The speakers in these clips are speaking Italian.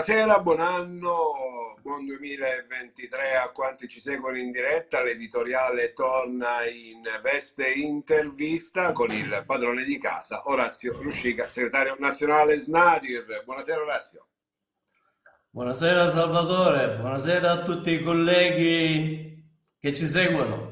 Buonasera, buon anno, buon 2023 a quanti ci seguono in diretta. L'editoriale torna in veste intervista con il padrone di casa, Orazio Ruscica, segretario nazionale SNADIR. Buonasera Orazio. Buonasera Salvatore, buonasera a tutti i colleghi che ci seguono.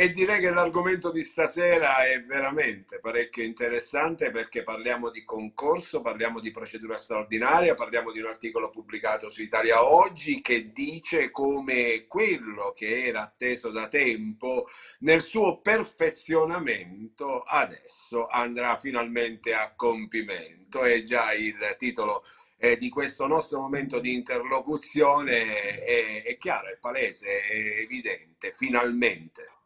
E direi che l'argomento di stasera è veramente parecchio interessante perché parliamo di concorso, parliamo di procedura straordinaria, parliamo di un articolo pubblicato su Italia Oggi che dice come quello che era atteso da tempo nel suo perfezionamento adesso andrà finalmente a compimento. È già il titolo eh, di questo nostro momento di interlocuzione, è, è chiaro, è palese, è evidente, finalmente.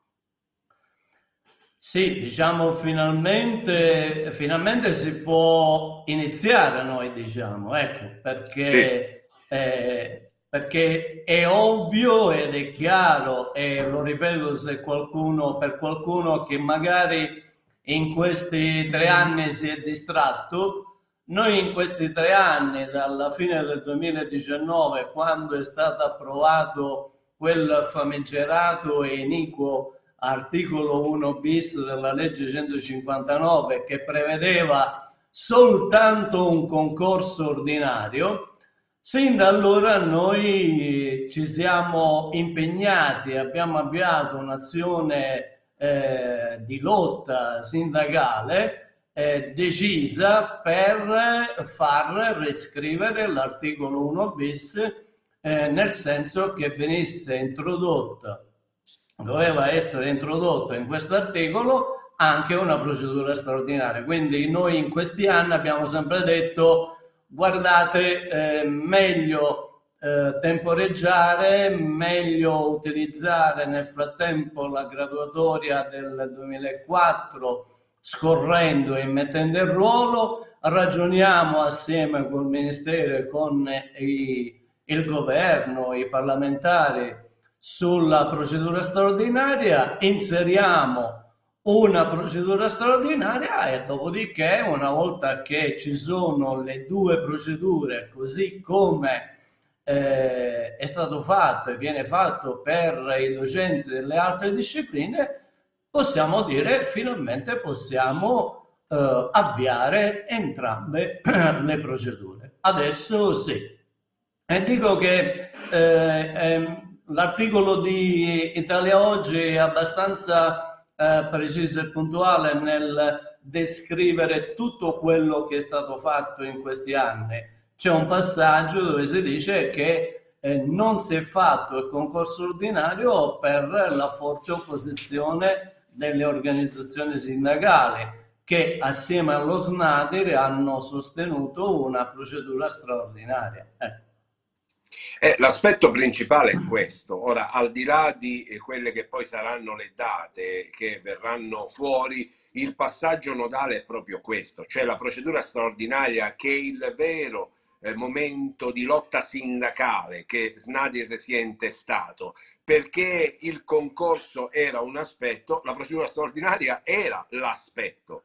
Sì, diciamo finalmente, finalmente si può iniziare noi, diciamo, ecco, perché, sì. eh, perché è ovvio ed è chiaro, e lo ripeto se qualcuno, per qualcuno che magari in questi tre anni si è distratto, noi in questi tre anni, dalla fine del 2019, quando è stato approvato quel famigerato e iniquo articolo 1 bis della legge 159 che prevedeva soltanto un concorso ordinario, sin da allora noi ci siamo impegnati, abbiamo avviato un'azione eh, di lotta sindacale eh, decisa per far riscrivere l'articolo 1 bis eh, nel senso che venisse introdotta doveva essere introdotto in questo articolo anche una procedura straordinaria. Quindi noi in questi anni abbiamo sempre detto guardate eh, meglio eh, temporeggiare, meglio utilizzare nel frattempo la graduatoria del 2004 scorrendo e mettendo in ruolo, ragioniamo assieme col Ministero e con i, il governo, i parlamentari sulla procedura straordinaria, inseriamo una procedura straordinaria e dopodiché una volta che ci sono le due procedure così come eh, è stato fatto e viene fatto per i docenti delle altre discipline possiamo dire finalmente possiamo eh, avviare entrambe le procedure. Adesso sì. E dico che eh, ehm, l'articolo di Italia Oggi è abbastanza eh, preciso e puntuale nel descrivere tutto quello che è stato fatto in questi anni. C'è un passaggio dove si dice che eh, non si è fatto il concorso ordinario per la forte opposizione delle organizzazioni sindacali che assieme allo SNADIR hanno sostenuto una procedura straordinaria. Ecco. Eh, l'aspetto principale è questo. Ora, al di là di eh, quelle che poi saranno le date che verranno fuori, il passaggio nodale è proprio questo, cioè la procedura straordinaria che è il vero eh, momento di lotta sindacale che Snadir si è intestato, perché il concorso era un aspetto, la procedura straordinaria era l'aspetto.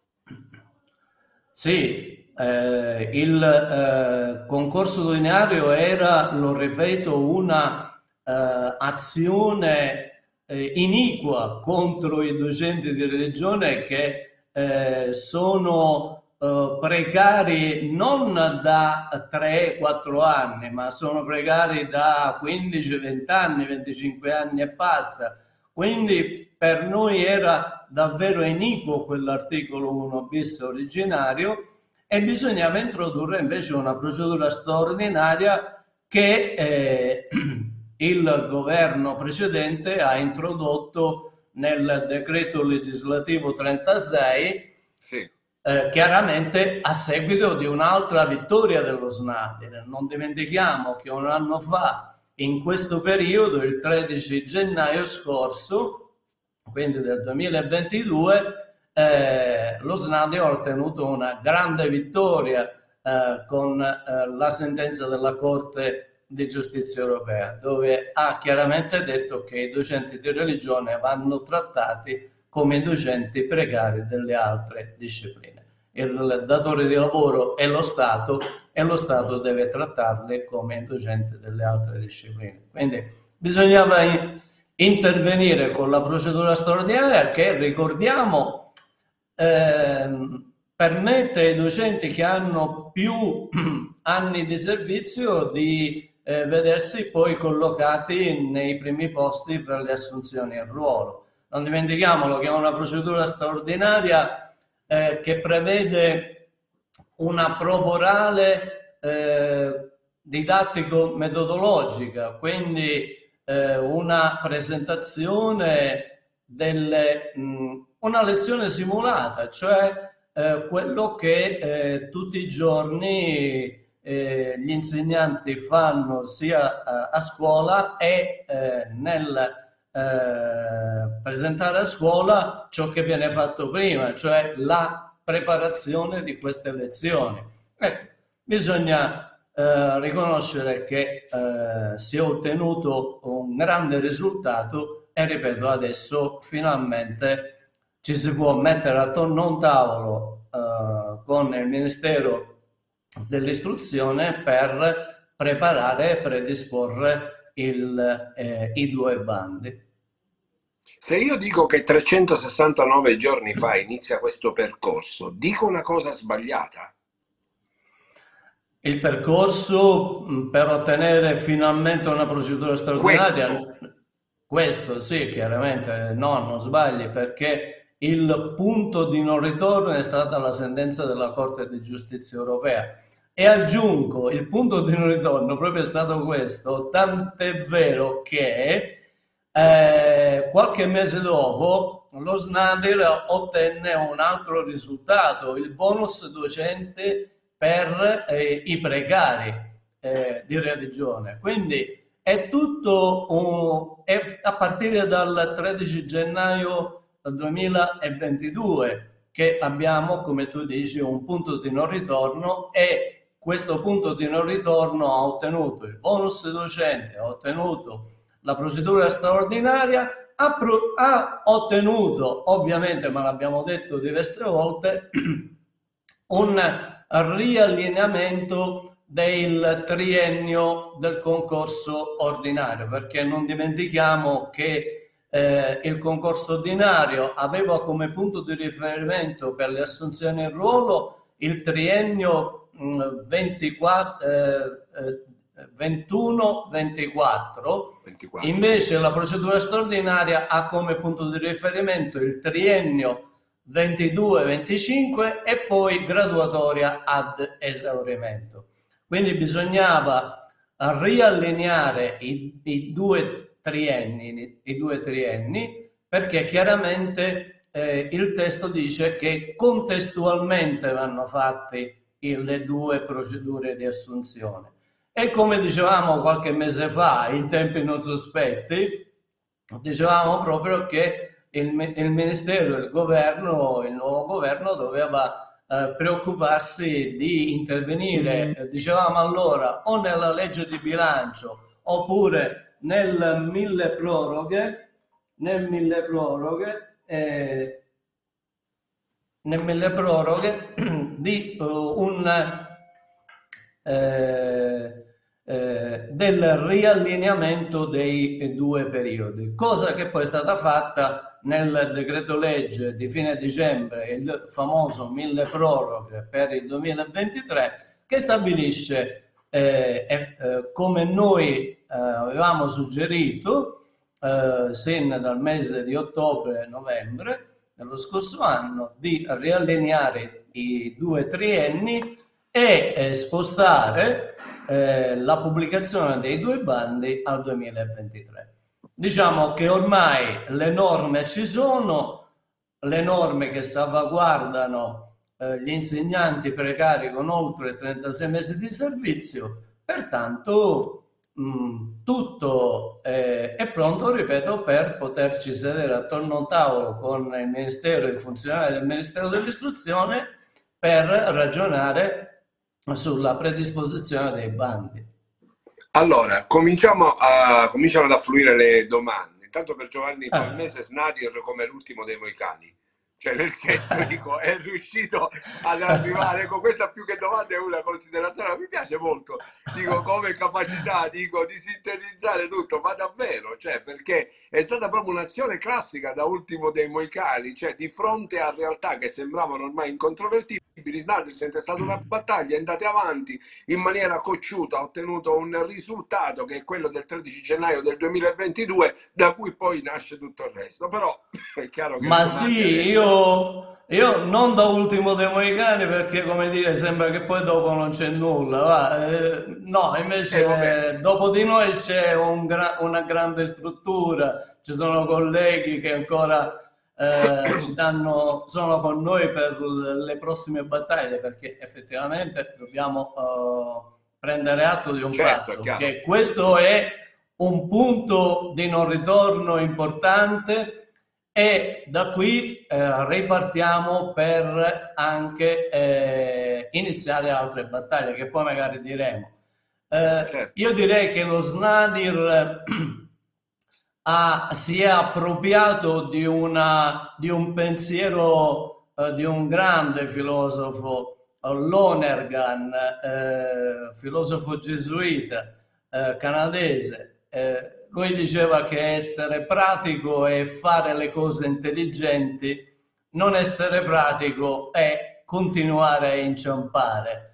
Sì, eh, il eh, concorso ordinario era, lo ripeto, una eh, azione eh, iniqua contro i docenti di religione che eh, sono uh, precari non da 3-4 anni, ma sono precari da 15-20 anni, 25 anni e passa. Quindi per noi era davvero iniquo quell'articolo 1 bis originario e bisognava introdurre invece una procedura straordinaria che eh, il governo precedente ha introdotto nel decreto legislativo 36 sì. eh, chiaramente a seguito di un'altra vittoria dello Snyder. Non dimentichiamo che un anno fa, in questo periodo, il 13 gennaio scorso, quindi del 2022, eh, lo Snadi ha ottenuto una grande vittoria eh, con eh, la sentenza della Corte di Giustizia Europea, dove ha chiaramente detto che i docenti di religione vanno trattati come docenti precari delle altre discipline. Il datore di lavoro è lo Stato e lo Stato deve trattarli come docenti delle altre discipline. Quindi bisognava intervenire con la procedura straordinaria che ricordiamo Ehm, permette ai docenti che hanno più anni di servizio di eh, vedersi poi collocati nei primi posti per le assunzioni a ruolo. Non dimentichiamolo che è una procedura straordinaria eh, che prevede una proporale eh, didattico-metodologica, quindi eh, una presentazione delle mh, una lezione simulata, cioè eh, quello che eh, tutti i giorni eh, gli insegnanti fanno sia a, a scuola e eh, nel eh, presentare a scuola ciò che viene fatto prima, cioè la preparazione di queste lezioni. Ecco, bisogna eh, riconoscere che si è ottenuto un grande risultato e ripeto adesso finalmente ci si può mettere attorno a un tavolo eh, con il Ministero dell'Istruzione per preparare e predisporre il, eh, i due bandi. Se io dico che 369 giorni fa inizia questo percorso, dico una cosa sbagliata? Il percorso mm, per ottenere finalmente una procedura straordinaria, questo, questo sì, chiaramente no, non sbagli perché il punto di non ritorno è stata la sentenza della Corte di Giustizia Europea. E aggiungo, il punto di non ritorno proprio è stato questo, tant'è vero che eh, qualche mese dopo lo Snader ottenne un altro risultato, il bonus docente per eh, i precari eh, di religione. Quindi è tutto un, è a partire dal 13 gennaio 2022 che abbiamo, come tu dici, un punto di non ritorno e questo punto di non ritorno ha ottenuto il bonus docente, ha ottenuto la procedura straordinaria, ha, pro- ha ottenuto, ovviamente, ma l'abbiamo detto diverse volte, un riallineamento del triennio del concorso ordinario, perché non dimentichiamo che eh, il concorso ordinario aveva come punto di riferimento per le assunzioni in ruolo il triennio 24, eh, 21-24, eh, invece la procedura straordinaria ha come punto di riferimento il triennio 22-25 e poi graduatoria ad esaurimento. Quindi bisognava riallineare i, i due trienni, i due trienni, perché chiaramente eh, il testo dice che contestualmente vanno fatte le due procedure di assunzione. E come dicevamo qualche mese fa, in tempi non sospetti, dicevamo proprio che il, il Ministero, il governo, il nuovo governo doveva eh, preoccuparsi di intervenire, mm. dicevamo allora, o nella legge di bilancio oppure nel mille proroghe, nel mille proroghe, eh, nel mille proroghe di uh, un eh, eh, del riallineamento dei due periodi, cosa che poi è stata fatta nel decreto legge di fine dicembre il famoso mille proroghe per il 2023 che stabilisce eh, eh, come noi eh, avevamo suggerito eh, sin dal mese di ottobre-novembre dello scorso anno di riallineare i due trienni e eh, spostare eh, la pubblicazione dei due bandi al 2023. Diciamo che ormai le norme ci sono, le norme che salvaguardano eh, gli insegnanti precari con oltre 36 mesi di servizio, pertanto mh, tutto eh, è pronto, ripeto, per poterci sedere attorno a un tavolo con il Ministero e i funzionari del Ministero dell'Istruzione per ragionare sulla predisposizione dei bandi. Allora, cominciamo, a, cominciano ad affluire le domande. Intanto per Giovanni Palmese, Snadir come l'ultimo dei Moicani. Cioè, nel senso, dico, è riuscito ad arrivare con questa più che domanda è una considerazione, mi piace molto, dico, come capacità, dico, di sintetizzare tutto, ma davvero, cioè, perché è stata proprio un'azione classica da ultimo dei Moicani, cioè, di fronte a realtà che sembravano ormai incontrovertibili, Snadir si è intestato una battaglia, è andate avanti in maniera cocciuta, ha ottenuto un risultato che è quello del 13 gennaio del 2022, da cui poi nasce tutto il resto, però è chiaro che... Ma sì, io io, non da ultimo dei Moicani perché come dire sembra che poi dopo non c'è nulla va. Eh, no invece eh, dopo di noi c'è un gra- una grande struttura ci sono colleghi che ancora eh, ci danno, sono con noi per le prossime battaglie perché effettivamente dobbiamo uh, prendere atto di un certo, fatto che questo è un punto di non ritorno importante e da qui eh, ripartiamo per anche eh, iniziare altre battaglie che poi magari diremo. Eh, certo. Io direi che lo Snadir ha, si è appropriato di, una, di un pensiero eh, di un grande filosofo, Lonergan, eh, filosofo gesuita eh, canadese lui diceva che essere pratico è fare le cose intelligenti, non essere pratico è continuare a inciampare.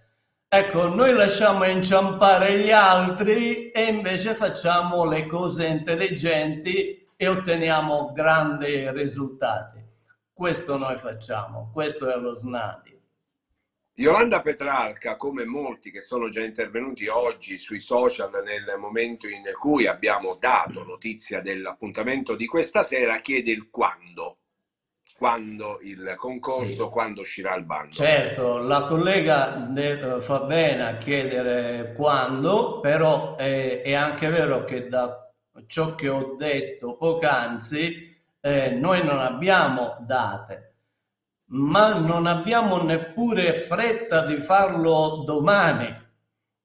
Ecco, noi lasciamo inciampare gli altri e invece facciamo le cose intelligenti e otteniamo grandi risultati. Questo noi facciamo, questo è lo SNADI. Yolanda Petrarca, come molti che sono già intervenuti oggi sui social nel momento in cui abbiamo dato notizia dell'appuntamento di questa sera, chiede il quando. Quando il concorso, sì. quando uscirà il bando. Certo, la collega de, fa bene a chiedere quando, però è, è, anche vero che da ciò che ho detto poc'anzi, eh, noi non abbiamo date ma non abbiamo neppure fretta di farlo domani.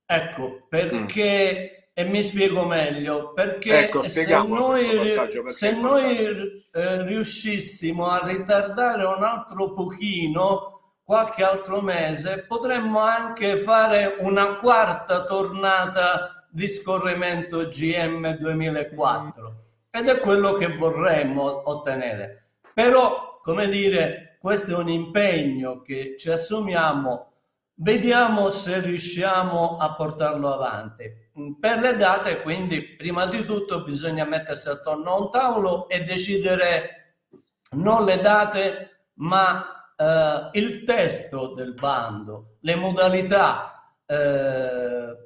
Ecco, perché, mm. E mi spiego meglio, perché ecco, se noi, se noi eh, riuscissimo a ritardare un altro pochino, qualche altro mese, potremmo anche fare una quarta tornata di scorrimento GM 2004 ed è quello che vorremmo ottenere. Però, come dire, questo è un impegno che ci assumiamo, vediamo se riusciamo a portarlo avanti. Per le date, quindi, prima di tutto bisogna mettersi attorno a un tavolo e decidere non le date, ma eh, il testo del bando, le modalità, eh,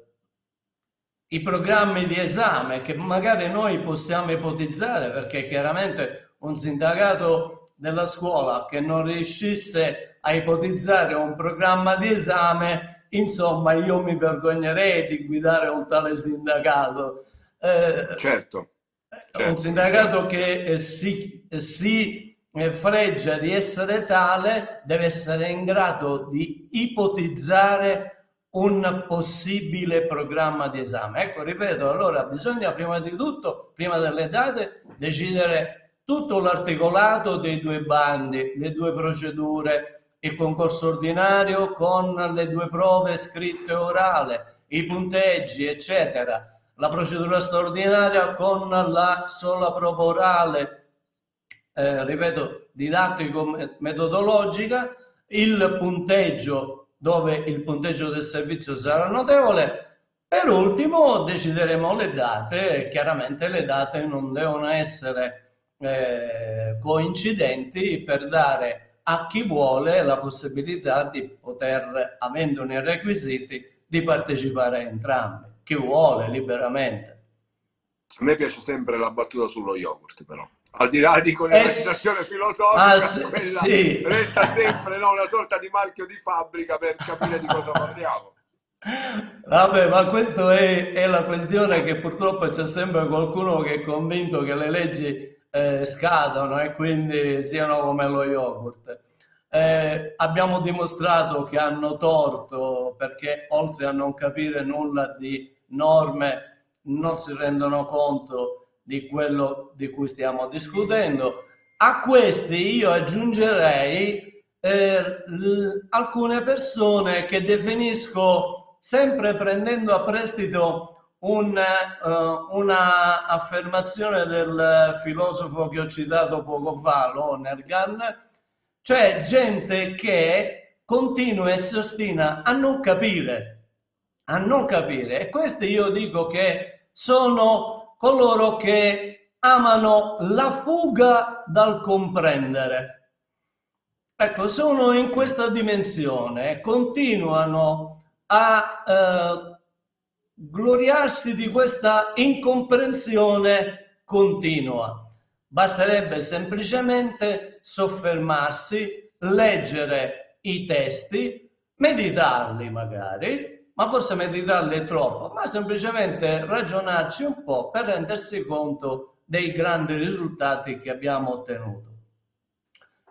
i programmi di esame che magari noi possiamo ipotizzare, perché chiaramente un sindacato della scuola che non riuscisse a ipotizzare un programma di esame, insomma io mi vergognerei di guidare un tale sindacato. Eh, certo, certo. Un sindacato che si, si freggia di essere tale deve essere in grado di ipotizzare un possibile programma di esame. Ecco, ripeto, allora bisogna prima di tutto, prima delle date, decidere tutto l'articolato dei due bandi, le due procedure, il concorso ordinario con le due prove scritte e orale, i punteggi, eccetera, la procedura straordinaria con la sola prova orale eh, ripeto, didattico-metodologica, il punteggio dove il punteggio del servizio sarà notevole. Per ultimo decideremo le date, chiaramente le date non devono essere eh, coincidenti per dare a chi vuole la possibilità di poter, avendone i requisiti, di partecipare a entrambi, chi vuole liberamente. A me piace sempre la battuta sullo yogurt, però al di là di quell'organizzazione eh, filosofica, ah, sì. resta sempre no, una sorta di marchio di fabbrica per capire di cosa parliamo. Vabbè, ma questa è, è, la questione che purtroppo c'è sempre qualcuno che è convinto che le leggi eh, scadono e quindi siano come lo yogurt. Eh, abbiamo dimostrato che hanno torto perché oltre a non capire nulla di norme non si rendono conto di quello di cui stiamo discutendo. A questi io aggiungerei eh, l- alcune persone che definisco sempre prendendo a prestito un, uh, una affermazione del filosofo che ho citato poco fa, Lonergan, cioè gente che continua e si ostina a non capire, a non capire. E questi io dico che sono coloro che amano la fuga dal comprendere. Ecco, sono in questa dimensione continuano a eh, gloriarsi di questa incomprensione continua. Basterebbe semplicemente soffermarsi, leggere i testi, meditarli magari ma forse meditarli troppo, ma semplicemente ragionarci un po' per rendersi conto dei grandi risultati che abbiamo ottenuto.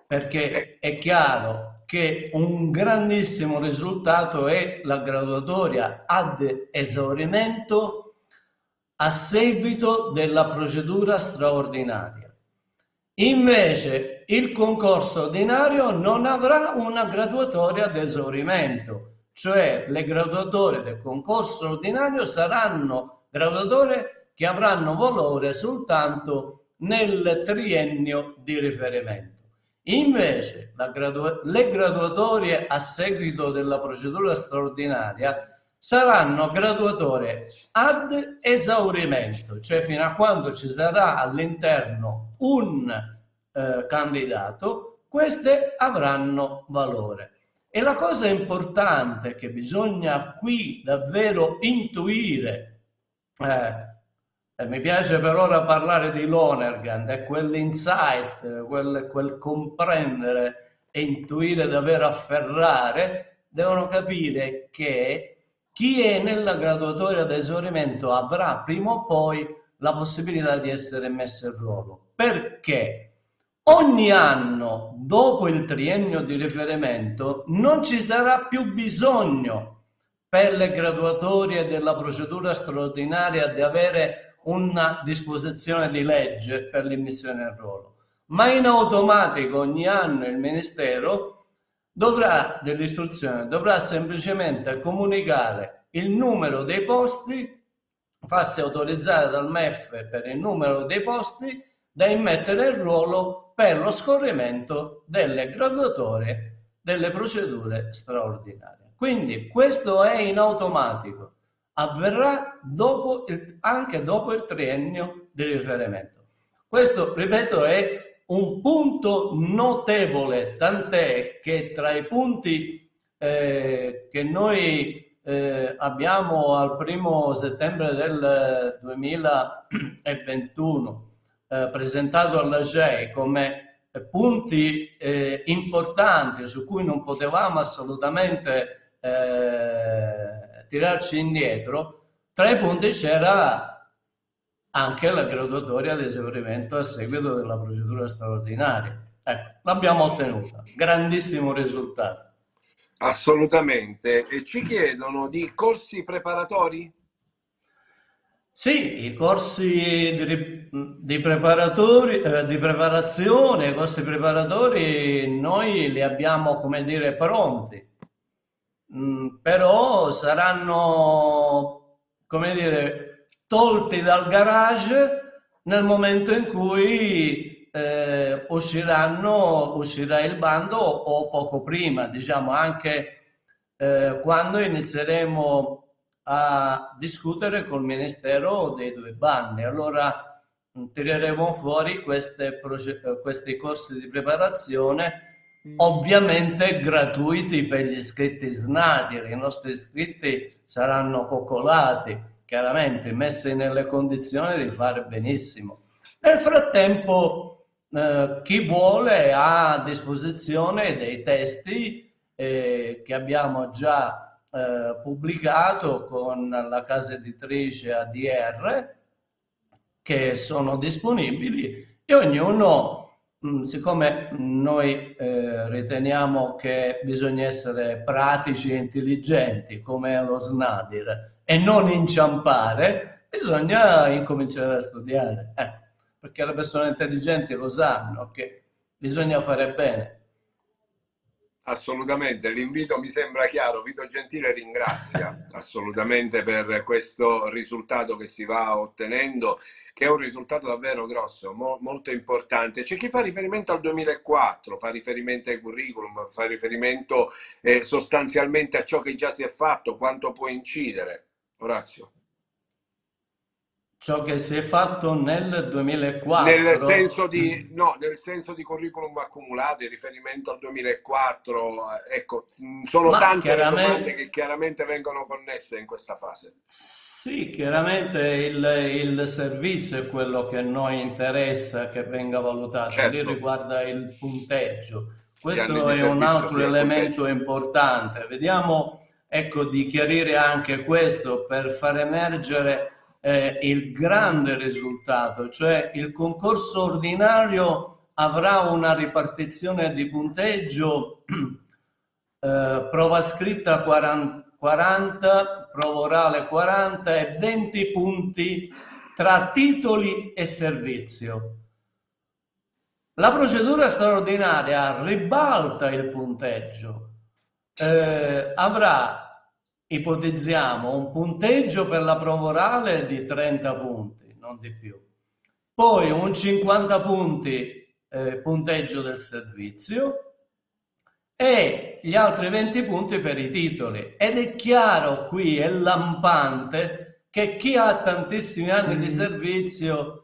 Perché è chiaro che un grandissimo risultato è la graduatoria ad esaurimento a seguito della procedura straordinaria. Invece il concorso ordinario non avrà una graduatoria ad esaurimento cioè le graduatorie del concorso ordinario saranno graduatorie che avranno valore soltanto nel triennio di riferimento. Invece gradu- le graduatorie a seguito della procedura straordinaria saranno graduatorie ad esaurimento, cioè fino a quando ci sarà all'interno un eh, candidato, queste avranno valore. E la cosa importante che bisogna qui davvero intuire, eh, mi piace per ora parlare di Lonergan, è quell'insight, quel, quel comprendere e intuire, davvero afferrare, devono capire che chi è nella graduatoria d'esaurimento avrà prima o poi la possibilità di essere messo in ruolo. Perché? Ogni anno dopo il triennio di riferimento non ci sarà più bisogno per le graduatorie della procedura straordinaria di avere una disposizione di legge per l'immissione in ruolo, ma in automatico ogni anno il Ministero dovrà, dell'istruzione dovrà semplicemente comunicare il numero dei posti, farsi autorizzare dal MEF per il numero dei posti da immettere in ruolo per lo scorrimento delle graduatorie delle procedure straordinarie. Quindi questo è in automatico, avverrà dopo il, anche dopo il triennio di riferimento. Questo, ripeto, è un punto notevole, tant'è che tra i punti eh, che noi eh, abbiamo al primo settembre del 2021 eh, presentato alla GEI come punti eh, importanti su cui non potevamo assolutamente eh, tirarci indietro, tra i punti c'era anche la graduatoria di esaurimento a seguito della procedura straordinaria. Ecco, l'abbiamo ottenuta, grandissimo risultato. Assolutamente. E ci chiedono di corsi preparatori? Sì, i corsi di, di, preparatori, eh, di preparazione, i corsi preparatori noi li abbiamo, come dire, pronti, mm, però saranno, come dire, tolti dal garage nel momento in cui eh, usciranno, uscirà il bando o poco prima, diciamo anche eh, quando inizieremo a discutere col Ministero dei due bandi. Allora mm, tireremo fuori queste, questi corsi di preparazione. Ovviamente gratuiti per gli iscritti SNADIR. I nostri iscritti saranno coccolati, chiaramente messi nelle condizioni di fare benissimo. Nel frattempo, eh, chi vuole ha a disposizione dei testi eh, che abbiamo già eh, pubblicato con la casa editrice ADR che sono disponibili e ognuno, siccome noi eh, riteniamo che bisogna essere pratici e intelligenti come lo SNADIR e non inciampare, bisogna incominciare a studiare. Ecco, perché le persone intelligenti lo sanno che bisogna fare bene Assolutamente, l'invito mi sembra chiaro. Vito Gentile ringrazia assolutamente per questo risultato che si va ottenendo, che è un risultato davvero grosso, mo- molto importante. C'è chi fa riferimento al 2004, fa riferimento ai curriculum, fa riferimento eh, sostanzialmente a ciò che già si è fatto, quanto può incidere. Orazio ciò che si è fatto nel 2004. Nel senso di, no, nel senso di curriculum accumulato, in riferimento al 2004, eh, ecco, mm, sono Ma tante chiaramente... domande che chiaramente vengono connesse in questa fase. Sì, chiaramente il, il, servizio è quello che a noi interessa che venga valutato, certo. lì riguarda il punteggio. Questo è un altro elemento importante. Vediamo ecco, di chiarire anche questo per far emergere eh, il grande risultato, cioè il concorso ordinario avrà una ripartizione di punteggio eh, prova scritta 40, 40, prova orale 40 e 20 punti tra titoli e servizio. La procedura straordinaria ribalta il punteggio, eh, avrà ipotizziamo un punteggio per la prova orale di 30 punti, non di più. Poi un 50 punti eh, punteggio del servizio e gli altri 20 punti per i titoli. Ed è chiaro qui, è lampante, che chi ha tantissimi anni di mm. servizio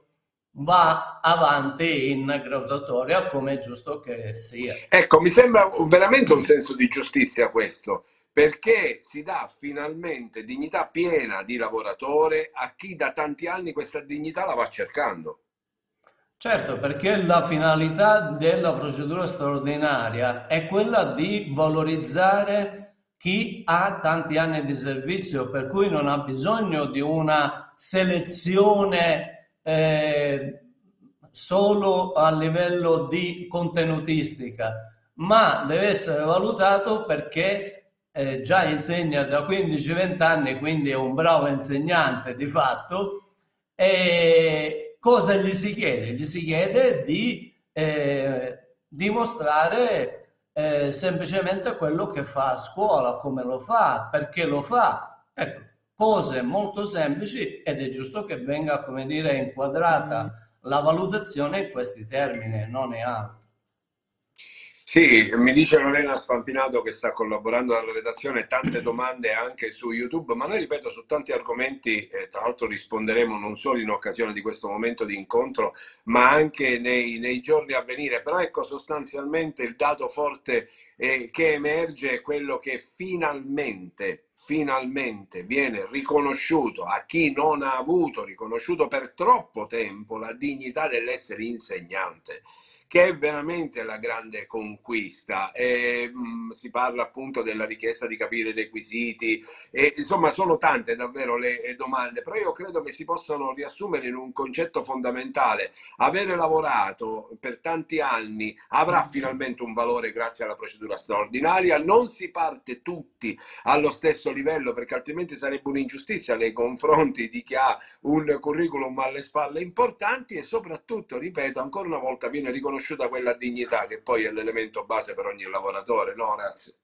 va avanti in graduatoria come è giusto che sia. Ecco, mi sembra veramente un senso di giustizia questo, perché si dà finalmente dignità piena di lavoratore a chi da tanti anni questa dignità la va cercando. Certo, perché la finalità della procedura straordinaria è quella di valorizzare chi ha tanti anni di servizio, per cui non ha bisogno di una selezione eh, solo a livello di contenutistica, ma deve essere valutato perché eh, già insegna da 15-20 anni, quindi è un bravo insegnante di fatto. E cosa gli si chiede? Gli si chiede di eh, dimostrare eh, semplicemente quello che fa a scuola, come lo fa, perché lo fa. Ecco, cose molto semplici ed è giusto che venga, come dire, inquadrata mm. la valutazione in questi termini, non è altro. Sì, mi dice Lorena Spampinato che sta collaborando alla redazione, tante domande anche su YouTube, ma noi ripeto su tanti argomenti, eh, tra l'altro risponderemo non solo in occasione di questo momento di incontro, ma anche nei, nei giorni a venire. Però ecco sostanzialmente il dato forte eh, che emerge è quello che finalmente finalmente viene riconosciuto a chi non ha avuto riconosciuto per troppo tempo la dignità dell'essere insegnante che è veramente la grande conquista. E, mh, mm, si parla appunto della richiesta di capire i requisiti, e, insomma sono tante davvero le domande, però io credo che si possano riassumere in un concetto fondamentale. Avere lavorato per tanti anni avrà finalmente un valore grazie alla procedura straordinaria, non si parte tutti allo stesso livello perché altrimenti sarebbe un'ingiustizia nei confronti di chi ha un curriculum alle spalle importanti e soprattutto, ripeto, ancora una volta viene riconosciuto riconosciuta quella dignità che poi è l'elemento base per ogni lavoratore, no? Grazie.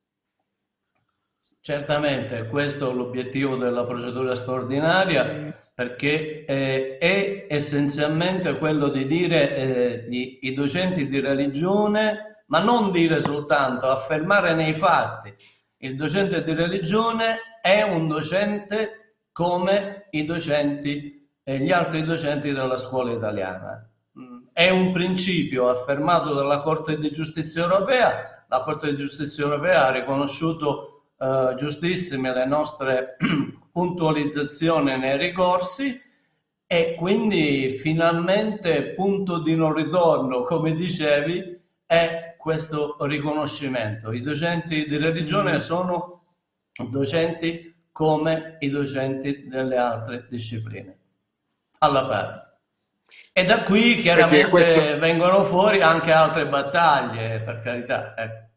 Certamente, questo è l'obiettivo della procedura straordinaria perché eh, è essenzialmente quello di dire eh, gli, i docenti di religione, ma non dire soltanto, affermare nei fatti. Il docente di religione è un docente come i docenti e gli altri docenti della scuola italiana. È un principio affermato dalla Corte di Giustizia europea. La Corte di Giustizia europea ha riconosciuto eh, giustissime le nostre puntualizzazioni nei ricorsi e quindi finalmente punto di non ritorno, come dicevi, è questo riconoscimento. I docenti di religione mm. sono docenti come i docenti delle altre discipline, alla pari. E da qui chiaramente eh sì, questo... vengono fuori anche altre battaglie, per carità. Ecco.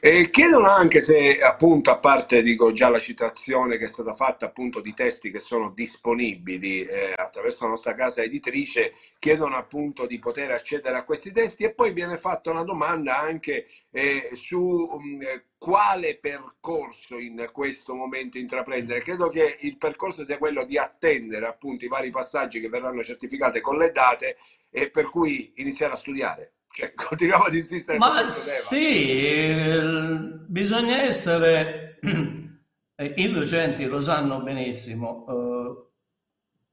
E chiedono anche se, appunto, a parte dico già la citazione che è stata fatta appunto di testi che sono disponibili eh, attraverso la nostra casa editrice, chiedono appunto di poter accedere a questi testi e poi viene fatta una domanda anche eh, su um, quale percorso in questo momento intraprendere. Credo che il percorso sia quello di attendere appunto i vari passaggi che verranno certificati con le date e per cui iniziare a studiare. Cioè, continuiamo ad insistere. Ma sì, bisogna essere, i docenti lo sanno benissimo, eh,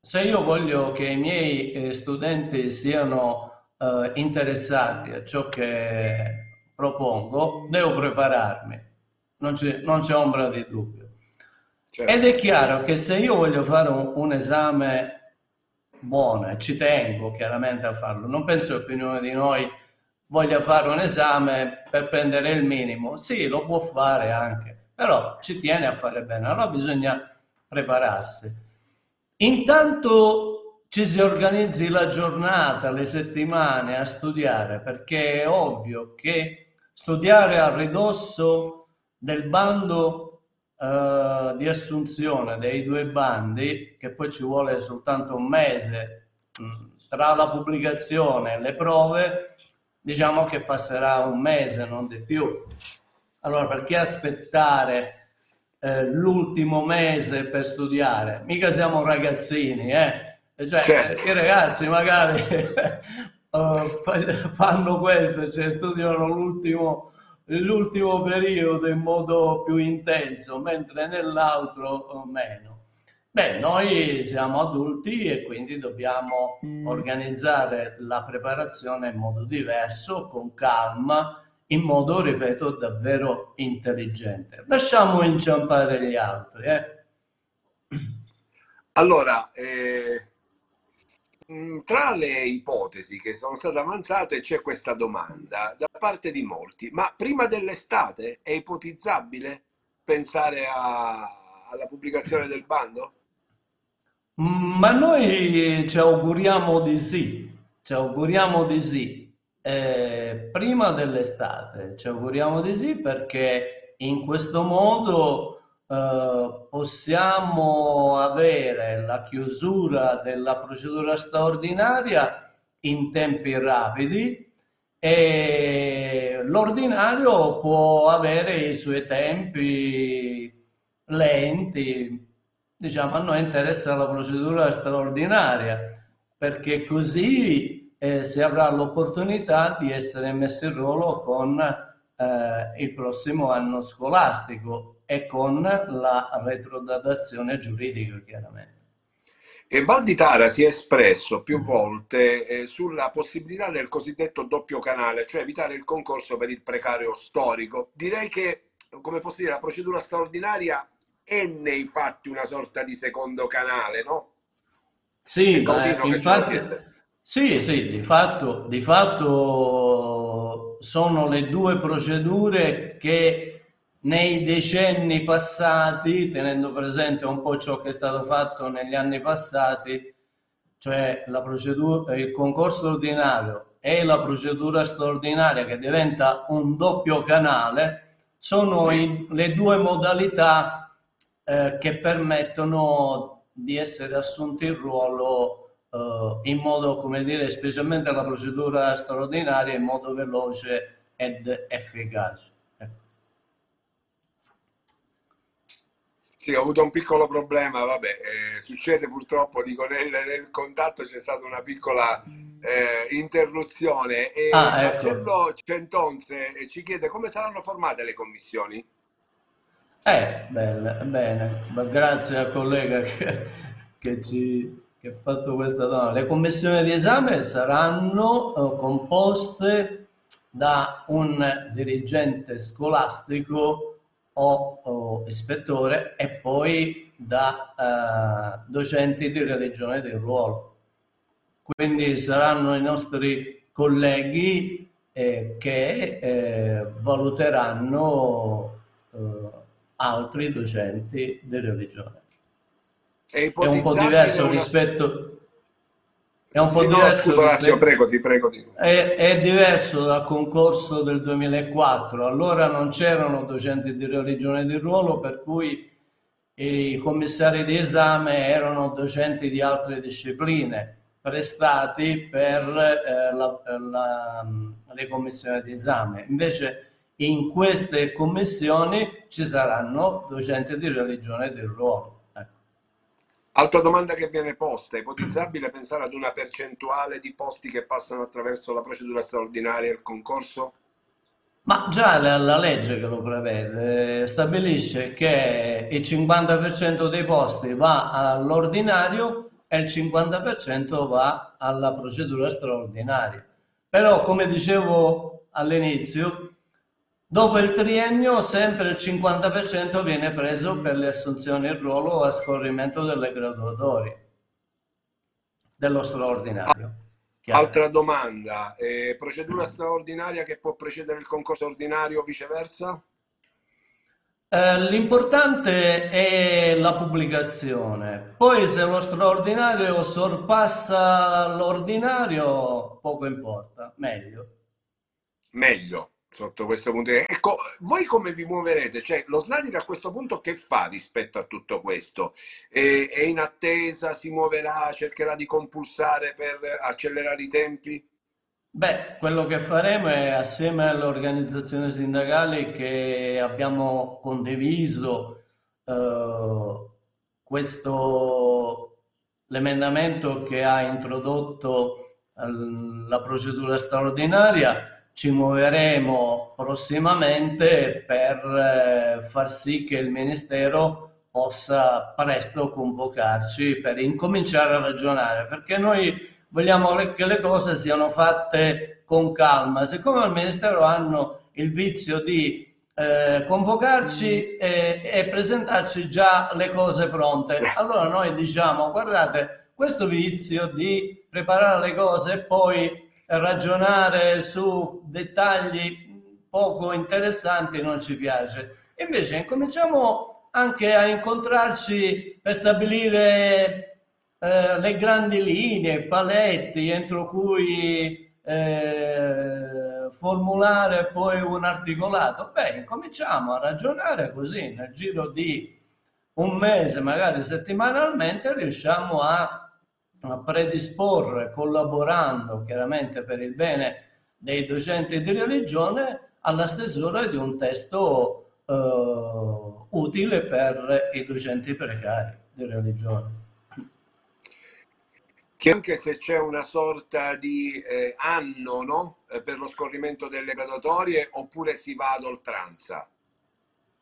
se io voglio che i miei eh, studenti siano eh, interessati a ciò che propongo, devo prepararmi, non c'è, non c'è ombra di dubbio. Certo. Ed è chiaro che se io voglio fare un, un esame buono, e ci tengo chiaramente a farlo, non penso che ognuno di noi voglia fare un esame per prendere il minimo. Sì, lo può fare anche, però ci tiene a fare bene. Allora bisogna prepararsi. Intanto ci si organizzi la giornata, le settimane a studiare, perché è ovvio che studiare a ridosso del bando eh, di assunzione dei due bandi, che poi ci vuole soltanto un mese mh, tra la pubblicazione e le prove, diciamo che passerà un mese, non di più. Allora, perché aspettare eh, l'ultimo mese per studiare? Mica siamo ragazzini, eh? Cioè, certo. i ragazzi magari uh, fanno questo, cioè studiano l'ultimo, l'ultimo periodo in modo più intenso, mentre nell'altro meno. Beh, noi siamo adulti e quindi dobbiamo mm. organizzare la preparazione in modo diverso, con calma, in modo, ripeto, davvero intelligente. Lasciamo inciampare gli altri. Eh? Allora, eh, mm, tra le ipotesi che sono state avanzate c'è questa domanda da parte di molti, ma prima dell'estate è ipotizzabile pensare a, alla pubblicazione del bando? Ma noi ci auguriamo di sì, ci auguriamo di sì. Eh, prima dell'estate ci auguriamo di sì perché in questo modo eh, possiamo avere la chiusura della procedura straordinaria in tempi rapidi e l'ordinario può avere i suoi tempi lenti diciamo, a noi interessa la procedura straordinaria perché così eh, si avrà l'opportunità di essere messi in ruolo con eh, il prossimo anno scolastico e con la retrodatazione giuridica chiaramente. E Valditara si è espresso più volte eh, sulla possibilità del cosiddetto doppio canale, cioè evitare il concorso per il precario storico. Direi che, come posso dire, la procedura straordinaria è nei fatti una sorta di secondo canale, no? Sì, ma infatti, sì, sì, di fatto, di fatto sono le due procedure che nei decenni passati, tenendo presente un po' ciò che è stato fatto negli anni passati, cioè la procedura, il concorso ordinario e la procedura straordinaria che diventa un doppio canale, sono in, le due modalità eh, che permettono di essere assunti in ruolo eh, in modo, come dire, specialmente la procedura straordinaria, in modo veloce ed efficace. Ecco. Sì, ho avuto un piccolo problema, vabbè, eh, succede purtroppo, dico, nel, nel, contatto c'è stata una piccola eh, interruzione e ah, ecco. Marcello Centonze eh, ci chiede come saranno formate le commissioni? Eh, bene, bene. grazie al collega che, che ci che ha fatto questa domanda. Le commissioni di esame saranno uh, composte da un dirigente scolastico o, o ispettore e poi da uh, docenti di religione del ruolo. Quindi saranno i nostri colleghi eh, che eh, valuteranno eh, altri docenti di religione. È, è un po' diverso una... rispetto è un po' sì, diverso. No, scusa, prego, ti prego. Ti... È, è, diverso dal concorso del 2004. Allora non c'erano docenti di religione di ruolo, per cui i commissari di esame erano docenti di altre discipline prestati per eh, la, la, le commissioni di esame. Invece in queste commissioni ci saranno docenti di religione del ruolo. Altra domanda che viene posta, è ipotizzabile pensare ad una percentuale di posti che passano attraverso la procedura straordinaria e il concorso? Ma già la, la, legge che lo prevede stabilisce che il 50% dei posti va all'ordinario e il 50% va alla procedura straordinaria. Però, come dicevo all'inizio, Dopo il triennio sempre il 50% viene preso per le assunzioni in ruolo a scorrimento delle graduatorie, dello straordinario. Altra domanda, eh, procedura straordinaria che può precedere il concorso ordinario o viceversa? Eh, l'importante è la pubblicazione, poi se lo straordinario sorpassa l'ordinario poco importa, meglio. Meglio sotto questo punto di vista. Ecco, voi come vi muoverete? Cioè, lo Snadir a questo punto che fa rispetto a tutto questo? È, è, in attesa, si muoverà, cercherà di compulsare per accelerare i tempi? Beh, quello che faremo è assieme alle organizzazioni sindacali che abbiamo condiviso eh, questo, l'emendamento che ha introdotto la procedura straordinaria, ci muoveremo prossimamente per eh, far sì che il Ministero possa presto convocarci per incominciare a ragionare, perché noi vogliamo che le cose siano fatte con calma. Siccome al Ministero hanno il vizio di eh, convocarci e, e, presentarci già le cose pronte, allora noi diciamo guardate, questo vizio di preparare le cose e poi ragionare su dettagli poco interessanti non ci piace. Invece incominciamo anche a incontrarci per stabilire eh, le grandi linee, paletti entro cui eh, formulare poi un articolato. Beh, incominciamo a ragionare così nel giro di un mese, magari settimanalmente, riusciamo a predisporre, collaborando chiaramente per il bene dei docenti di religione, alla stesura di un testo eh, utile per i docenti precari di religione. Che anche se c'è una sorta di eh, anno no? Eh, per lo scorrimento delle graduatorie oppure si va ad oltranza?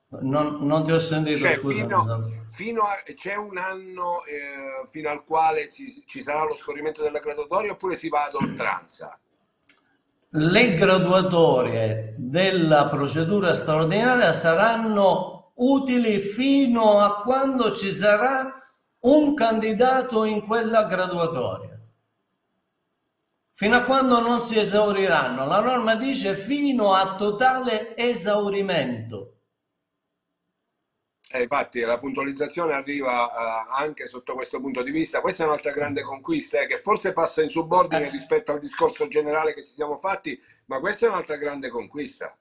Non, non, ti ho sentito, cioè, scusa. Fino, fino a, c'è un anno eh, fino al quale si, ci sarà lo scorrimento della graduatoria oppure si va ad oltranza? Le graduatorie della procedura straordinaria saranno utili fino a quando ci sarà un candidato in quella graduatoria. Fino a quando non si esauriranno. La norma dice fino a totale esaurimento. Eh, infatti la puntualizzazione arriva uh, anche sotto questo punto di vista. Questa è un'altra grande conquista eh, che forse passa in subordine eh. rispetto al discorso generale che ci siamo fatti, ma questa è un'altra grande conquista.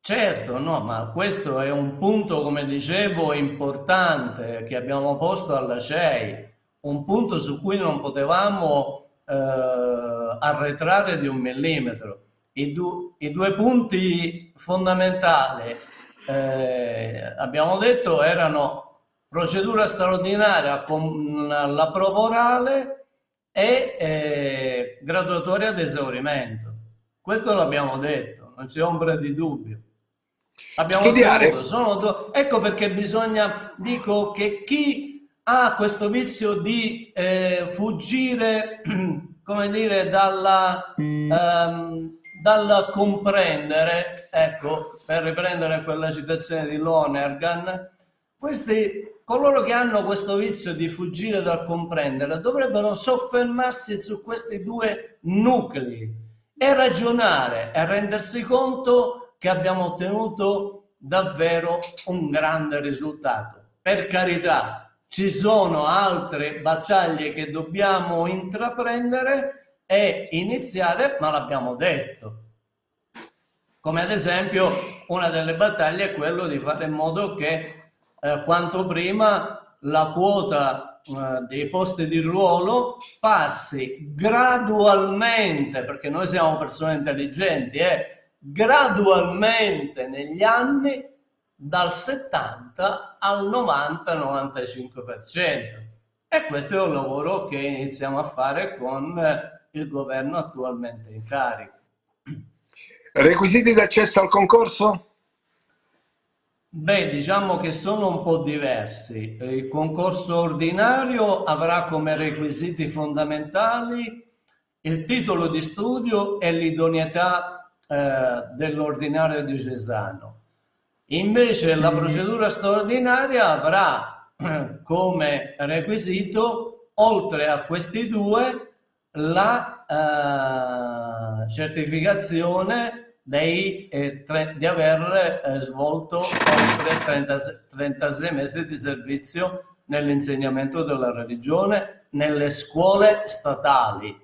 Certo, no, ma questo è un punto, come dicevo, importante che abbiamo posto alla CEI, un punto su cui non potevamo eh, arretrare di un millimetro. I, du- I due punti fondamentali eh, abbiamo detto erano procedura straordinaria con la prova orale e eh, graduatoria ad esaurimento. Questo l'abbiamo detto, non c'è ombra di dubbio. Abbiamo Studiare. Ottenuto, ecco perché bisogna, dico che chi ha questo vizio di eh, fuggire, come dire, dalla, ehm, dal comprendere, ecco, per riprendere quella citazione di Lonergan, questi, coloro che hanno questo vizio di fuggire dal comprendere dovrebbero soffermarsi su questi due nuclei e ragionare e rendersi conto che abbiamo ottenuto davvero un grande risultato. Per carità, ci sono altre battaglie che dobbiamo intraprendere e iniziare, ma l'abbiamo detto. Come ad esempio una delle battaglie è quello di fare in modo che eh, quanto prima la quota eh, dei posti di ruolo passi gradualmente, perché noi siamo persone intelligenti, eh, gradualmente negli anni dal 70 al 90-95%. E questo è un lavoro che iniziamo a fare con eh, il governo attualmente in carica. Requisiti d'accesso al concorso? Beh, diciamo che sono un po' diversi. Il concorso ordinario avrà come requisiti fondamentali il titolo di studio e l'idoneità eh, dell'ordinario diocesano. Invece la mm. procedura straordinaria avrà come requisito, oltre a questi due, la eh, certificazione dei, eh, tre, di aver eh, svolto oltre 30, 36 mesi di servizio nell'insegnamento della religione nelle scuole statali.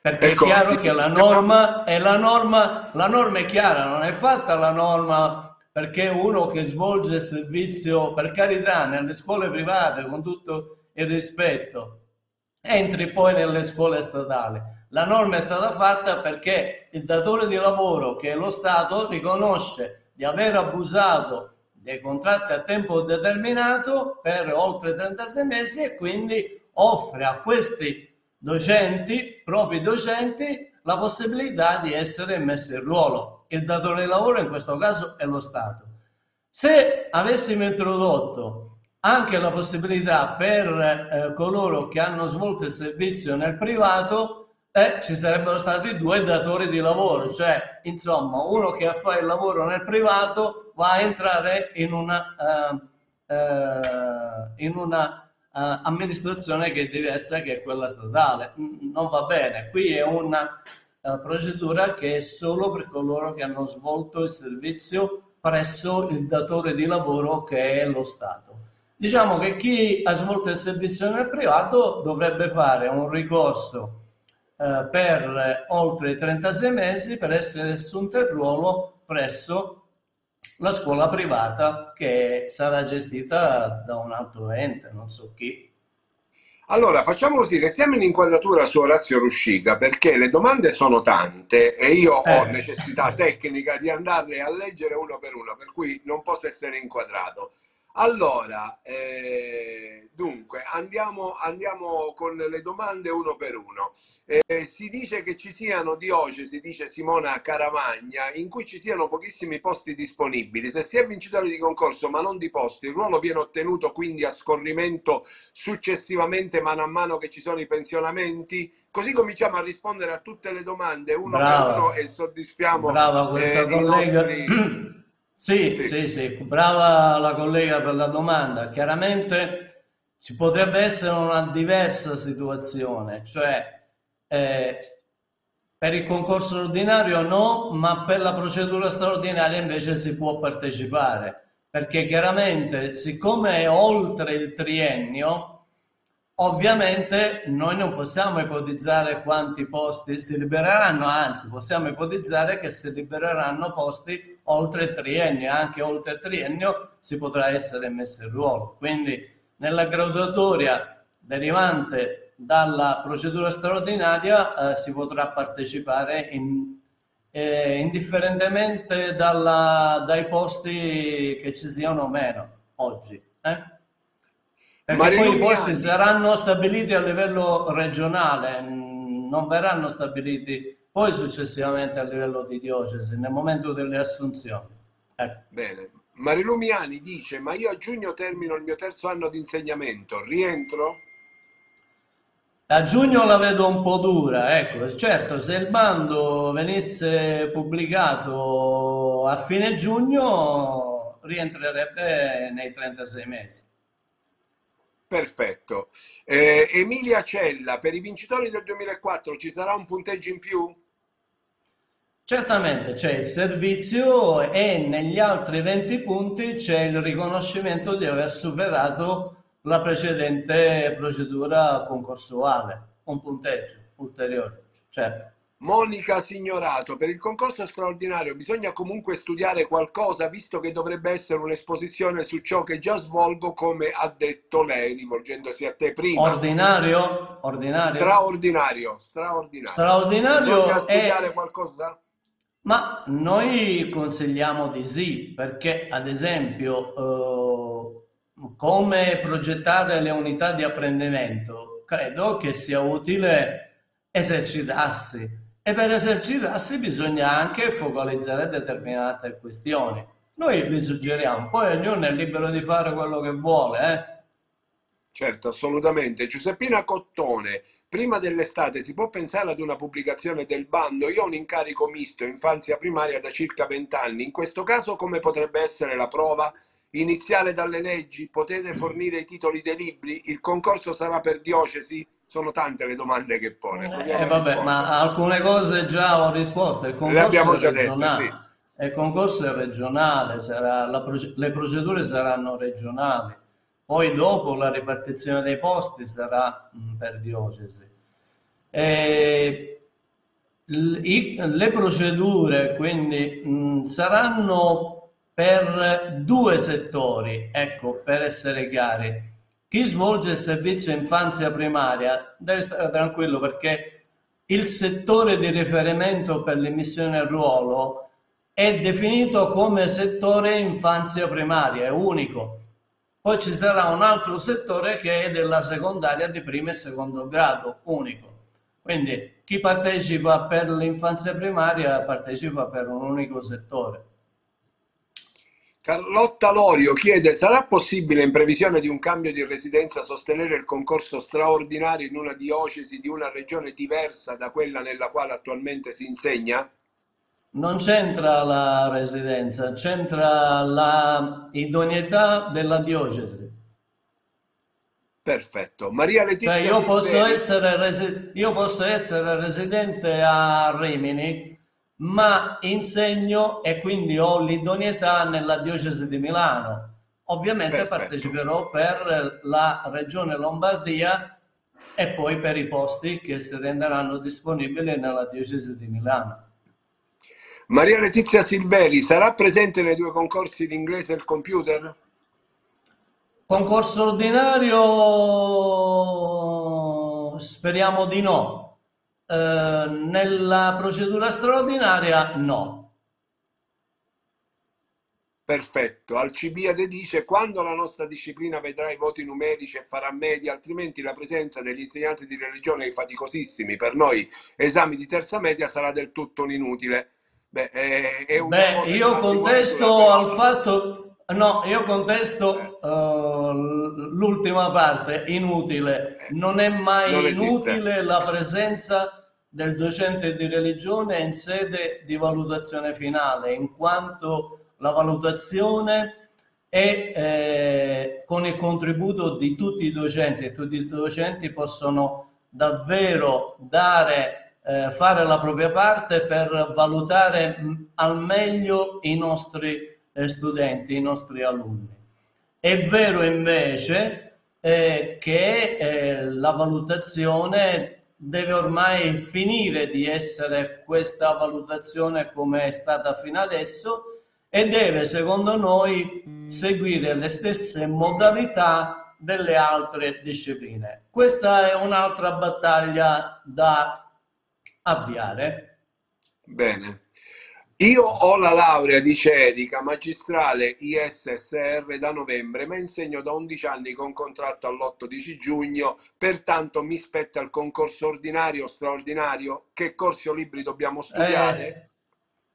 Perché ecco, è chiaro che la norma è la norma, la norma è chiara, non è fatta la norma perché uno che svolge servizio, per carità, nelle scuole private, con tutto il rispetto, entri poi nelle scuole statali la norma è stata fatta perché il datore di lavoro, che è lo Stato, riconosce di aver abusato dei contratti a tempo determinato per oltre 36 mesi e quindi offre a questi docenti, propri docenti, la possibilità di essere messi in ruolo. Il datore di lavoro in questo caso è lo Stato. Se avessimo introdotto anche la possibilità per eh, coloro che hanno svolto il servizio nel privato, eh, ci sarebbero stati due datori di lavoro, cioè insomma uno che fa il lavoro nel privato va a entrare in una, uh, uh, in una uh, amministrazione che è diversa che è quella statale. Non va bene, qui è una procedura che è solo per coloro che hanno svolto il servizio presso il datore di lavoro che è lo Stato. Diciamo che chi ha svolto il servizio nel privato dovrebbe fare un ricorso eh, per oltre 36 mesi per essere assunto il ruolo presso la scuola privata che sarà gestita da un altro ente, non so chi. Allora, facciamo così, restiamo in inquadratura su Orazio Ruscica perché le domande sono tante e io eh. ho necessità tecnica di andarle a leggere uno per uno, per cui non posso essere inquadrato. Allora, eh, dunque, andiamo, andiamo, con le domande uno per uno. Eh, si dice che ci siano diocesi, dice Simona Caravagna, in cui ci siano pochissimi posti disponibili. Se si è vincitori di concorso ma non di posti, il ruolo viene ottenuto quindi a scorrimento successivamente mano a mano che ci sono i pensionamenti? Così cominciamo a rispondere a tutte le domande uno Brava. per uno e soddisfiamo Brava eh, i nostri... Sì, sì, sì, sì, brava la collega per la domanda. Chiaramente ci potrebbe essere una diversa situazione, cioè eh, per il concorso ordinario no, ma per la procedura straordinaria invece si può partecipare, perché chiaramente siccome è oltre il triennio, Ovviamente noi non possiamo ipotizzare quanti posti si libereranno, anzi possiamo ipotizzare che si libereranno posti oltre triennio, anche oltre triennio si potrà essere messo in ruolo. Quindi nella graduatoria derivante dalla procedura straordinaria eh, si potrà partecipare in, eh, indifferentemente dalla, dai posti che ci siano o meno oggi. Eh? Perché Marino poi i posti saranno stabiliti a livello regionale, non verranno stabiliti poi successivamente a livello di diocesi nel momento delle assunzioni. Ecco. Bene. Marilumiani dice, ma io a giugno termino il mio terzo anno di insegnamento, rientro? A giugno la vedo un po' dura, ecco, certo, se il bando venisse pubblicato a fine giugno rientrerebbe nei 36 mesi. Perfetto. Eh, Emilia Cella, per i vincitori del 2004 ci sarà un punteggio in più? Certamente c'è il servizio e negli altri 20 punti c'è il riconoscimento di aver superato la precedente procedura concorsuale, un punteggio ulteriore, certo. Monica Signorato, per il concorso straordinario bisogna comunque studiare qualcosa, visto che dovrebbe essere un'esposizione su ciò che già svolgo, come ha detto lei, rivolgendosi a te prima. Ordinario? Ordinario. Straordinario, straordinario. Straordinario bisogna studiare è... qualcosa? Ma noi consigliamo di sì, perché ad esempio eh, come progettare le unità di apprendimento, credo che sia utile esercitarsi e per esercitarsi bisogna anche focalizzare determinate questioni. Noi vi suggeriamo, poi ognuno è libero di fare quello che vuole, eh? Certo, assolutamente. Giuseppina Cottone, prima dell'estate si può pensare ad una pubblicazione del bando? Io ho un incarico misto, infanzia primaria da circa 20 anni. In questo caso come potrebbe essere la prova? Iniziare dalle leggi? Potete fornire i titoli dei libri? Il concorso sarà per diocesi? Sono tante le domande che pone. Eh, vabbè, ma alcune cose già ho risposto. Il le abbiamo già detto, sì. Il concorso è regionale, sarà, la, le procedure saranno regionali poi dopo la ripartizione dei posti sarà mm, per diocesi. E, le procedure quindi mm, saranno per due settori, ecco, per essere chiari. Chi svolge il servizio infanzia primaria deve stare tranquillo perché il settore di riferimento per l'immissione al ruolo è definito come settore infanzia primaria, è unico poi ci sarà un altro settore che è della secondaria di primo e secondo grado, unico. Quindi chi partecipa per l'infanzia primaria partecipa per un unico settore. Carlotta Lorio chiede, sarà possibile in previsione di un cambio di residenza sostenere il concorso straordinario in una diocesi di una regione diversa da quella nella quale attualmente si insegna? Non c'entra la residenza, c'entra la idoneità della diocesi. Perfetto. Maria Letizia cioè io, posso essere resi- io posso essere residente a Rimini, ma insegno e quindi ho l'idoneità nella diocesi di Milano. Ovviamente Perfetto. parteciperò per la regione Lombardia e poi per i posti che si renderanno disponibili nella diocesi di Milano. Maria Letizia Silveri sarà presente nei due concorsi di inglese e il computer? Concorso ordinario speriamo di no. Eh, nella procedura straordinaria no. Perfetto, Alcibiade dice quando la nostra disciplina vedrà i voti numerici e farà media, altrimenti la presenza degli insegnanti di religione faticosissimi per noi esami di terza media sarà del tutto inutile. Beh, è, è Beh io contesto al fatto... No, io contesto uh, l'ultima parte, inutile. Non è mai non inutile la presenza del docente di religione in sede di valutazione finale, in quanto la valutazione è eh, con il contributo di tutti i docenti e tutti i docenti possono davvero dare eh, fare la propria parte per valutare mm, al meglio i nostri eh, studenti, i nostri alunni. È vero invece eh, che eh, la valutazione deve ormai finire di essere questa valutazione come è stata fino adesso e deve, secondo noi, seguire le stesse modalità delle altre discipline. Questa è un'altra battaglia da avviare. Bene. Io ho la laurea, dice Erika, magistrale ISSR da novembre, ma insegno da 11 anni con contratto all'8-10 giugno, pertanto mi spetta il concorso ordinario straordinario. Che corsi o libri dobbiamo studiare? Eh,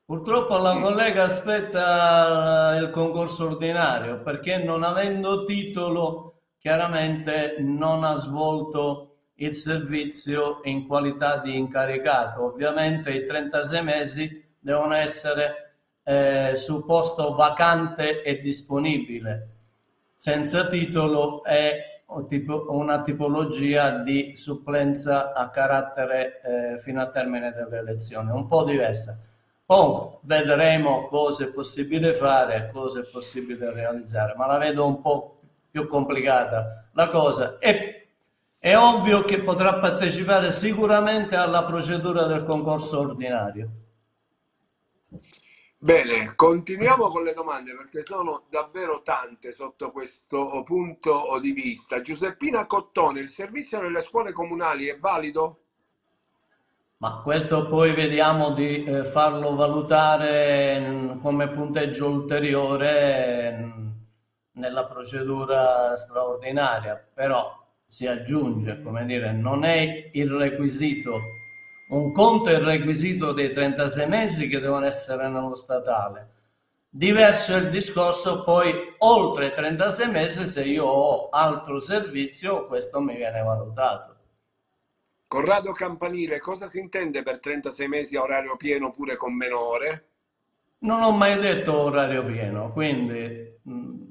purtroppo la collega aspetta il concorso ordinario perché non avendo titolo chiaramente non ha svolto il servizio in qualità di incaricato. Ovviamente i 36 mesi devono essere eh, su posto vacante e disponibile. Senza titolo è una tipologia di supplenza a carattere eh, fino al termine delle elezioni, un po' diversa. Poi vedremo cosa è possibile fare, cosa è possibile realizzare, ma la vedo un po' più complicata la cosa. È, è ovvio che potrà partecipare sicuramente alla procedura del concorso ordinario. Bene, continuiamo con le domande perché sono davvero tante sotto questo punto di vista. Giuseppina Cottone, il servizio nelle scuole comunali è valido? Ma questo poi vediamo di eh, farlo valutare mm, come punteggio ulteriore mm, nella procedura straordinaria, però si aggiunge, come dire, non è il requisito un conto è il requisito dei 36 mesi che devono essere nello statale. Diverso è il discorso poi oltre 36 mesi se io ho altro servizio, questo mi viene valutato. Corrado Campanile, cosa si intende per 36 mesi a orario pieno pure con meno ore? Non ho mai detto orario pieno, quindi mm,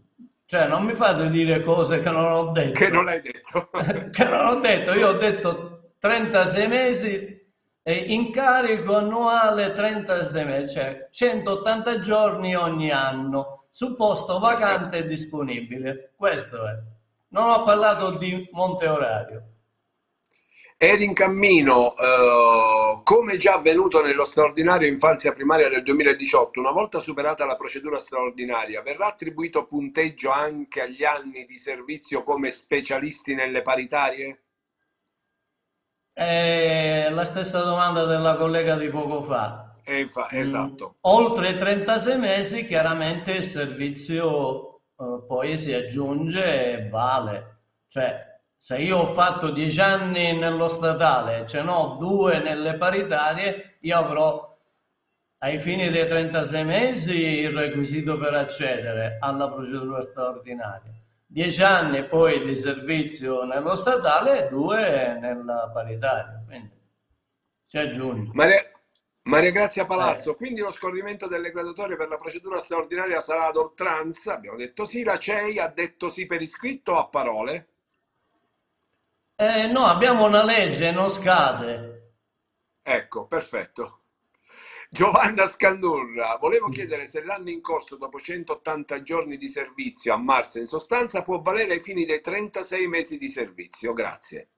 cioè non mi fate dire cose che non ho detto. Che non hai detto. che non ho detto, io ho detto 36 mesi e incarico annuale 36 mesi, cioè 180 giorni ogni anno, su posto vacante e disponibile. Questo è. Non ho parlato di monte orario. Eri in cammino, eh, come già avvenuto nello straordinario infanzia primaria del 2018, una volta superata la procedura straordinaria, verrà attribuito punteggio anche agli anni di servizio come specialisti nelle paritarie? È la stessa domanda della collega di poco fa. Eh, fa esatto. Mm, oltre 36 mesi chiaramente il servizio eh, poi si aggiunge e vale. Cioè, se io ho fatto 10 anni nello statale e ce n'ho due nelle paritarie, io avrò ai fini dei 36 mesi il requisito per accedere alla procedura straordinaria dieci anni poi di servizio nello statale e due nella paritaria. Quindi si aggiunge. Maria, Maria Grazia Palazzo, eh. quindi lo scorrimento delle graduatorie per la procedura straordinaria sarà ad oltranza? Abbiamo detto sì, la CEI ha detto sì per iscritto a parole? Eh, no, abbiamo una legge, non scade. Ecco, perfetto. Giovanna Scandurra, volevo chiedere se l'anno in corso dopo 180 giorni di servizio a marzo in sostanza può valere ai fini dei 36 mesi di servizio. Grazie.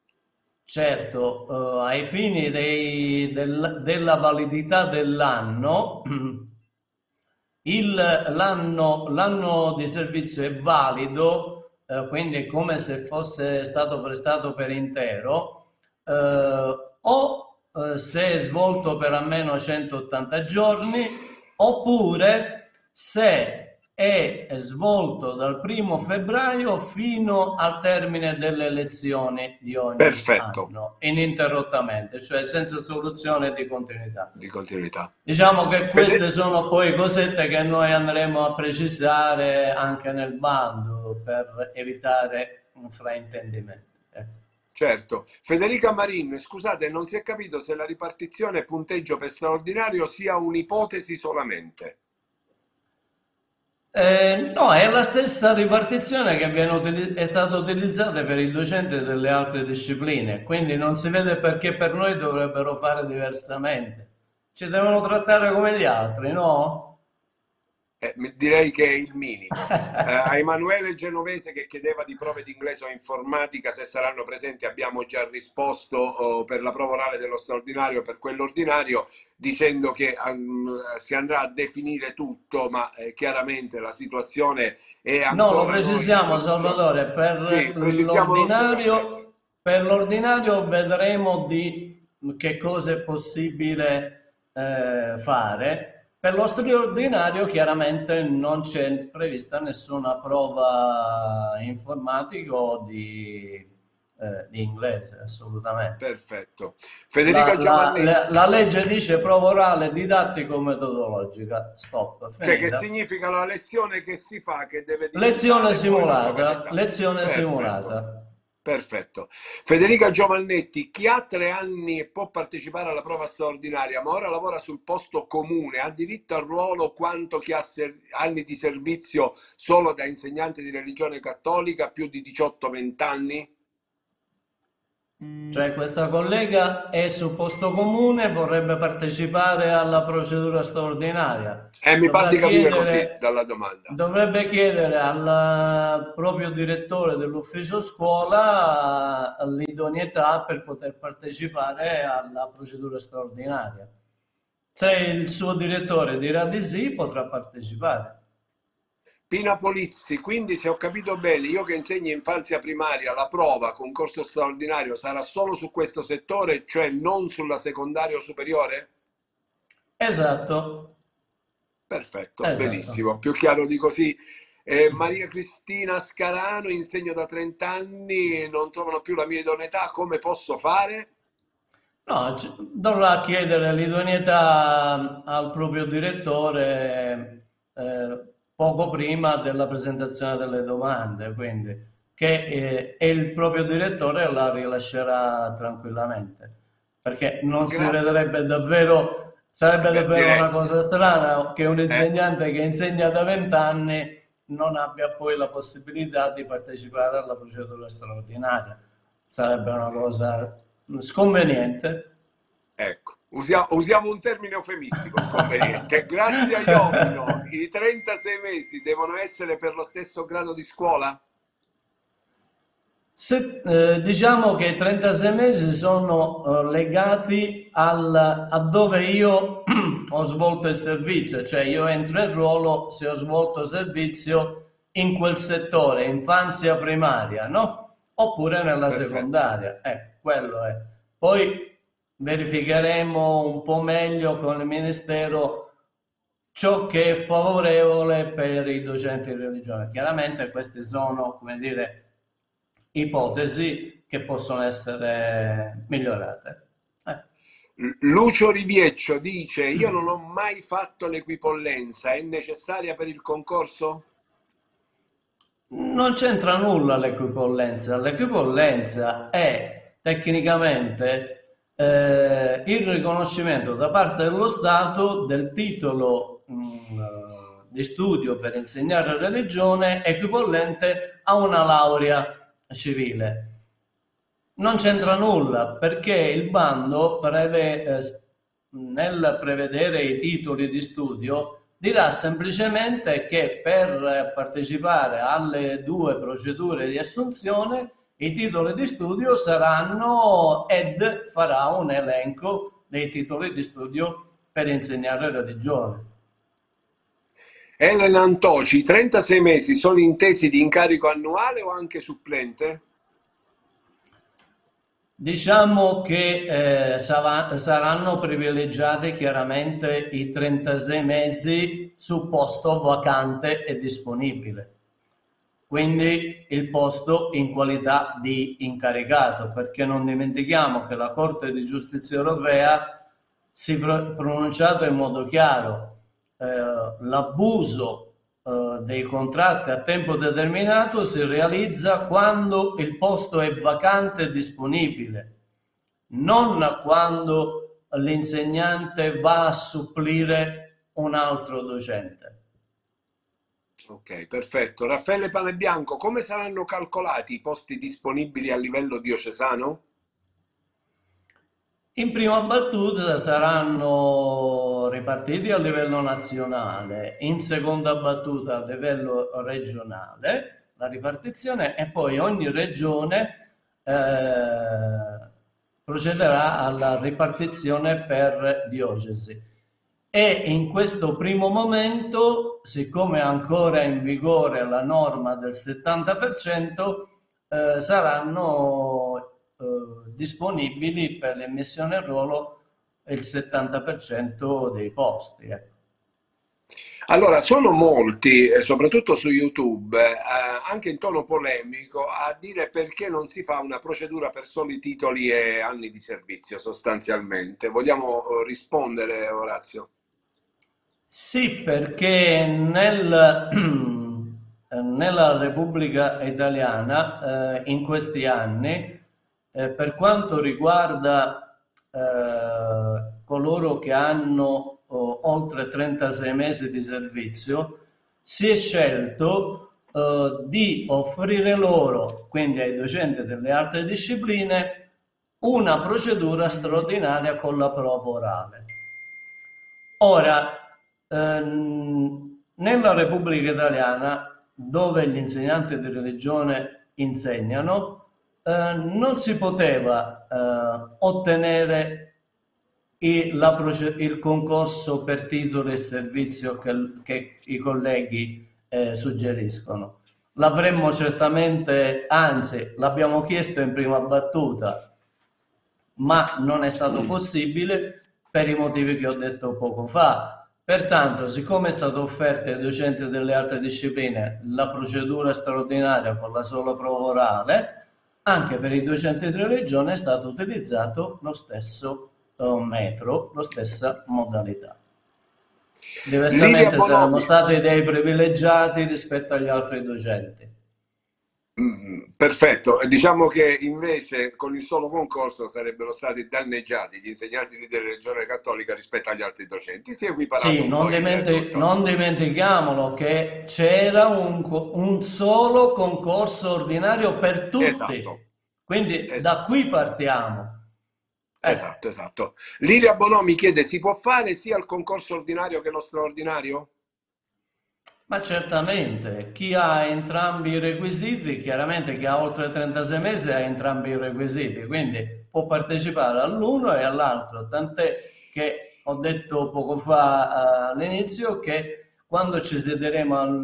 Certo, uh, ai fini dei, del, della validità dell'anno, il, l'anno, l'anno di servizio è valido, uh, quindi è come se fosse stato prestato per intero, uh, o eh, se è svolto per almeno 180 giorni oppure se è svolto dal primo febbraio fino al termine delle elezioni di ogni Perfetto. anno, ininterrottamente, cioè senza soluzione di continuità. Di continuità. Diciamo che queste sono poi cosette che noi andremo a precisare anche nel bando per evitare un fraintendimento. Certo. Federica Marin, scusate, non si è capito se la ripartizione punteggio per straordinario sia un'ipotesi solamente. Eh, no, è la stessa ripartizione che viene, è stata utilizzata per i docenti delle altre discipline, quindi non si vede perché per noi dovrebbero fare diversamente. Ci devono trattare come gli altri, no? Eh, direi che è il mini. Eh, a Emanuele Genovese che chiedeva di prove di inglese o informatica se saranno presenti abbiamo già risposto oh, per la prova orale dello straordinario per quello ordinario dicendo che um, si andrà a definire tutto ma eh, chiaramente la situazione è ancora... No, lo precisiamo. Salvatore, per sì, l'ordinario, per l'ordinario vedremo di che cosa è possibile eh, fare Per lo straordinario chiaramente non c'è prevista nessuna prova informatica o di, eh, di inglese, assolutamente. Perfetto. Federica la. La, la, legge dice prova orale didattico-metodologica, stop. Cioè, che significa la lezione che si fa, che deve Lezione simulata, lezione Perfetto. simulata. Perfetto. Federica Giovannetti, chi ha tre anni può partecipare alla prova straordinaria, ma ora lavora sul posto comune, ha diritto al ruolo quanto chi ha anni di servizio solo da insegnante di religione cattolica, più di 18-20 anni? Cioè questa collega è su posto comune, vorrebbe partecipare alla procedura straordinaria. Eh, mi pare di capire così dalla domanda. Dovrebbe chiedere al proprio direttore dell'ufficio scuola l'idoneità per poter partecipare alla procedura straordinaria. Se il suo direttore dirà di sì, potrà partecipare. Pina Polizzi, quindi se ho capito bene, io che insegno infanzia primaria, la prova, concorso straordinario, sarà solo su questo settore, cioè non sulla secondaria o superiore? Esatto. Perfetto, esatto. benissimo, più chiaro di così. Eh, Maria Cristina Scarano, insegno da 30 anni, non trovano più la mia idoneità, come posso fare? No, dovrà chiedere l'idoneità al proprio direttore. Eh, poco prima della presentazione delle domande, quindi che eh, il proprio direttore la rilascerà tranquillamente, perché non Grazie. si vedrebbe davvero, sarebbe Beh, davvero direi. una cosa strana che un eh. insegnante eh. che insegna da vent'anni non abbia poi la possibilità di partecipare alla procedura straordinaria. Sarebbe una cosa sconveniente. Ecco. Usiamo, usiamo, un termine eufemistico, conveniente. Grazie a Iovino, i 36 mesi devono essere per lo stesso grado di scuola? Se, eh, diciamo che i 36 mesi sono eh, legati al, a dove io ho svolto il servizio, cioè io entro in ruolo se ho svolto servizio in quel settore, infanzia primaria, no? Oppure nella Perfetto. secondaria. Ecco, quello è. Poi verificheremo un po' meglio con il Ministero ciò che è favorevole per i docenti di religione. Chiaramente queste sono, come dire, ipotesi che possono essere migliorate. Eh. Lucio Rivieccio dice: Io non ho mai fatto l'equipollenza, è necessaria per il concorso? Non c'entra nulla l'equipollenza. L'equipollenza è tecnicamente eh, il riconoscimento da parte dello Stato del titolo mh, mm, di studio per insegnare religione equivalente a una laurea civile. Non c'entra nulla perché il bando preve, eh, nel prevedere i titoli di studio dirà semplicemente che per partecipare alle due procedure di assunzione i titoli di studio saranno, ed farà un elenco dei titoli di studio per insegnare religione. Elena Antoci, i 36 mesi sono intesi di incarico annuale o anche supplente? Diciamo che eh, saranno privilegiati chiaramente i 36 mesi su posto vacante e disponibile quindi il posto in qualità di incaricato, perché non dimentichiamo che la Corte di Giustizia europea si è pronunciato in modo chiaro eh, l'abuso eh, dei contratti a tempo determinato si realizza quando il posto è vacante e disponibile, non quando l'insegnante va a supplire un altro docente. Ok, perfetto. Raffaele Panebianco, come saranno calcolati i posti disponibili a livello diocesano? In prima battuta saranno ripartiti a livello nazionale, in seconda battuta a livello regionale, la ripartizione e poi ogni regione eh, procederà alla ripartizione per diocesi e in questo primo momento, siccome è ancora in vigore la norma del 70%, eh, saranno eh, disponibili per l'emissione in ruolo il 70% dei posti. Ecco. Allora, sono molti, soprattutto su YouTube, eh, anche in tono polemico, a dire perché non si fa una procedura per soli titoli e anni di servizio, sostanzialmente. Vogliamo eh, rispondere, Orazio? Sì, perché nel, nella Repubblica Italiana eh, in questi anni, eh, per quanto riguarda eh, coloro che hanno oltre 36 mesi di servizio, si è scelto eh, di offrire loro, quindi ai docenti delle altre discipline, una procedura straordinaria con la prova orale. Ora, ehm, nella Repubblica Italiana, dove gli insegnanti di religione insegnano, eh, non si poteva eh, ottenere la, il concorso per titolo e servizio che, che i colleghi eh, suggeriscono. L'avremmo certamente, anzi l'abbiamo chiesto in prima battuta, ma non è stato possibile per i motivi che ho detto poco fa. Pertanto, siccome è stata offerta ai docenti delle altre discipline la procedura straordinaria con la sola prova orale, anche per i docenti di religione è stato utilizzato lo stesso metro, la stessa modalità. Diversamente saremmo stati dei privilegiati rispetto agli altri docenti. Perfetto, diciamo che invece con il solo concorso sarebbero stati danneggiati gli insegnanti di religione cattolica rispetto agli altri docenti. Si è sì, non, dimenti- non, dimentichiamolo che c'era un, un, solo concorso ordinario per tutti. Esatto. Quindi esatto. da qui partiamo. Eh. Esatto, esatto. Lilia Bonomi chiede, si può fare sia il concorso ordinario che lo straordinario? Ma certamente, chi ha entrambi i requisiti, chiaramente chi ha oltre 36 mesi ha entrambi i requisiti, quindi può partecipare all'uno e all'altro, tant'è che ho detto poco fa uh, all'inizio che quando ci siederemo al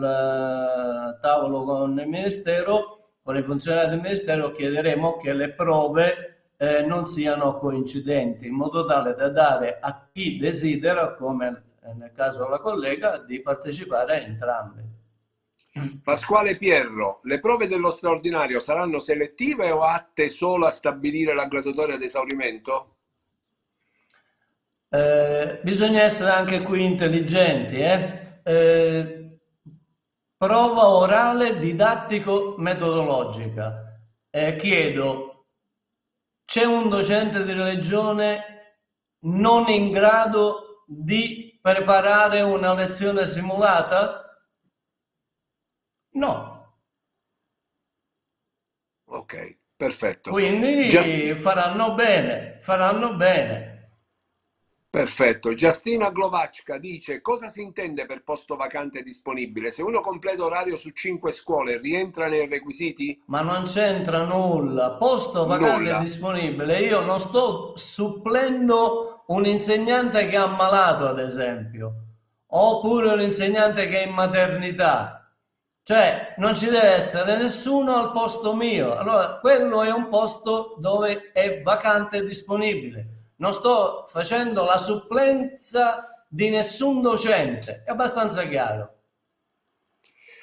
uh, tavolo con il Ministero, con i funzionari del Ministero, chiederemo che le prove eh, non siano coincidenti, in modo tale da dare a chi desidera, come nel caso della collega, di partecipare a entrambe. Pasquale Pierro, le prove dello straordinario saranno selettive o atte solo a stabilire la graduatoria ad esaurimento? Eh, bisogna essere anche qui intelligenti. Eh? Eh, prova orale didattico-metodologica. Eh, chiedo c'è un docente di religione non in grado di preparare una lezione simulata? No. Ok, perfetto. Quindi Già... faranno bene, faranno bene. Perfetto. Giastina Glovacca dice cosa si intende per posto vacante disponibile? Se uno completa orario su cinque scuole rientra nei requisiti? Ma non c'entra nulla. Posto vacante nulla. disponibile. Io non sto supplendo un insegnante che è ammalato, ad esempio, oppure un insegnante che è in maternità. Cioè, non ci deve essere nessuno al posto mio. Allora, quello è un posto dove è vacante disponibile non sto facendo la supplenza di nessun docente, è abbastanza chiaro.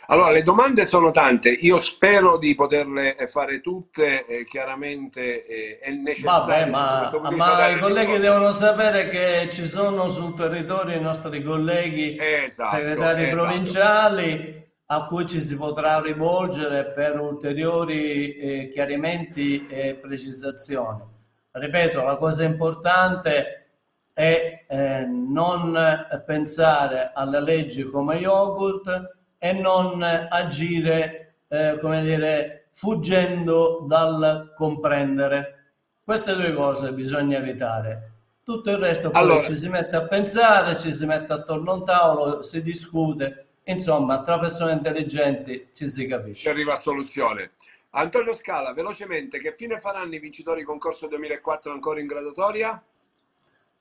Allora, le domande sono tante, io spero di poterle fare tutte, eh, chiaramente eh, è necessario. Vabbè, ma, ma i colleghi devono sapere che ci sono sul territorio i nostri colleghi esatto, segretari esatto. provinciali a cui ci si potrà rivolgere per ulteriori eh, chiarimenti e precisazioni ripeto, la cosa importante è eh, non pensare alle leggi come yogurt e non agire, eh, come dire, fuggendo dal comprendere. Queste due cose bisogna evitare. Tutto il resto poi allora, ci si mette a pensare, ci si mette attorno a un tavolo, si discute, insomma, tra persone intelligenti ci si capisce. Si arriva a soluzione. Antonio Scala, velocemente, che fine faranno i vincitori concorso 2004 ancora in graduatoria?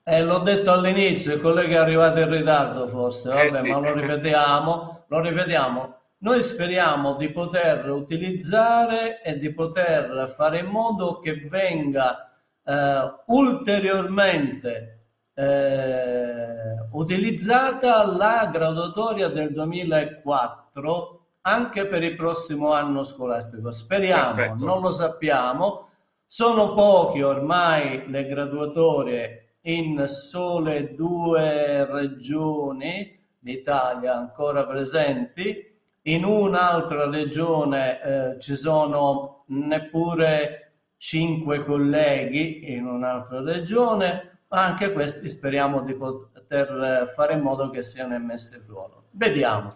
Eh, l'ho detto all'inizio, il collega è arrivato in ritardo forse, eh vabbè, eh sì. ma lo ripetiamo, lo ripetiamo. Noi speriamo di poter utilizzare e di poter fare in modo che venga eh, ulteriormente eh, utilizzata la graduatoria del 2004 anche per il prossimo anno scolastico. Speriamo, Perfetto. non lo sappiamo. Sono pochi ormai le graduatorie in sole due regioni d'Italia ancora presenti. In un'altra regione eh, ci sono neppure cinque colleghi in un'altra regione, ma anche questi speriamo di poter fare in modo che siano immessi in ruolo. Vediamo.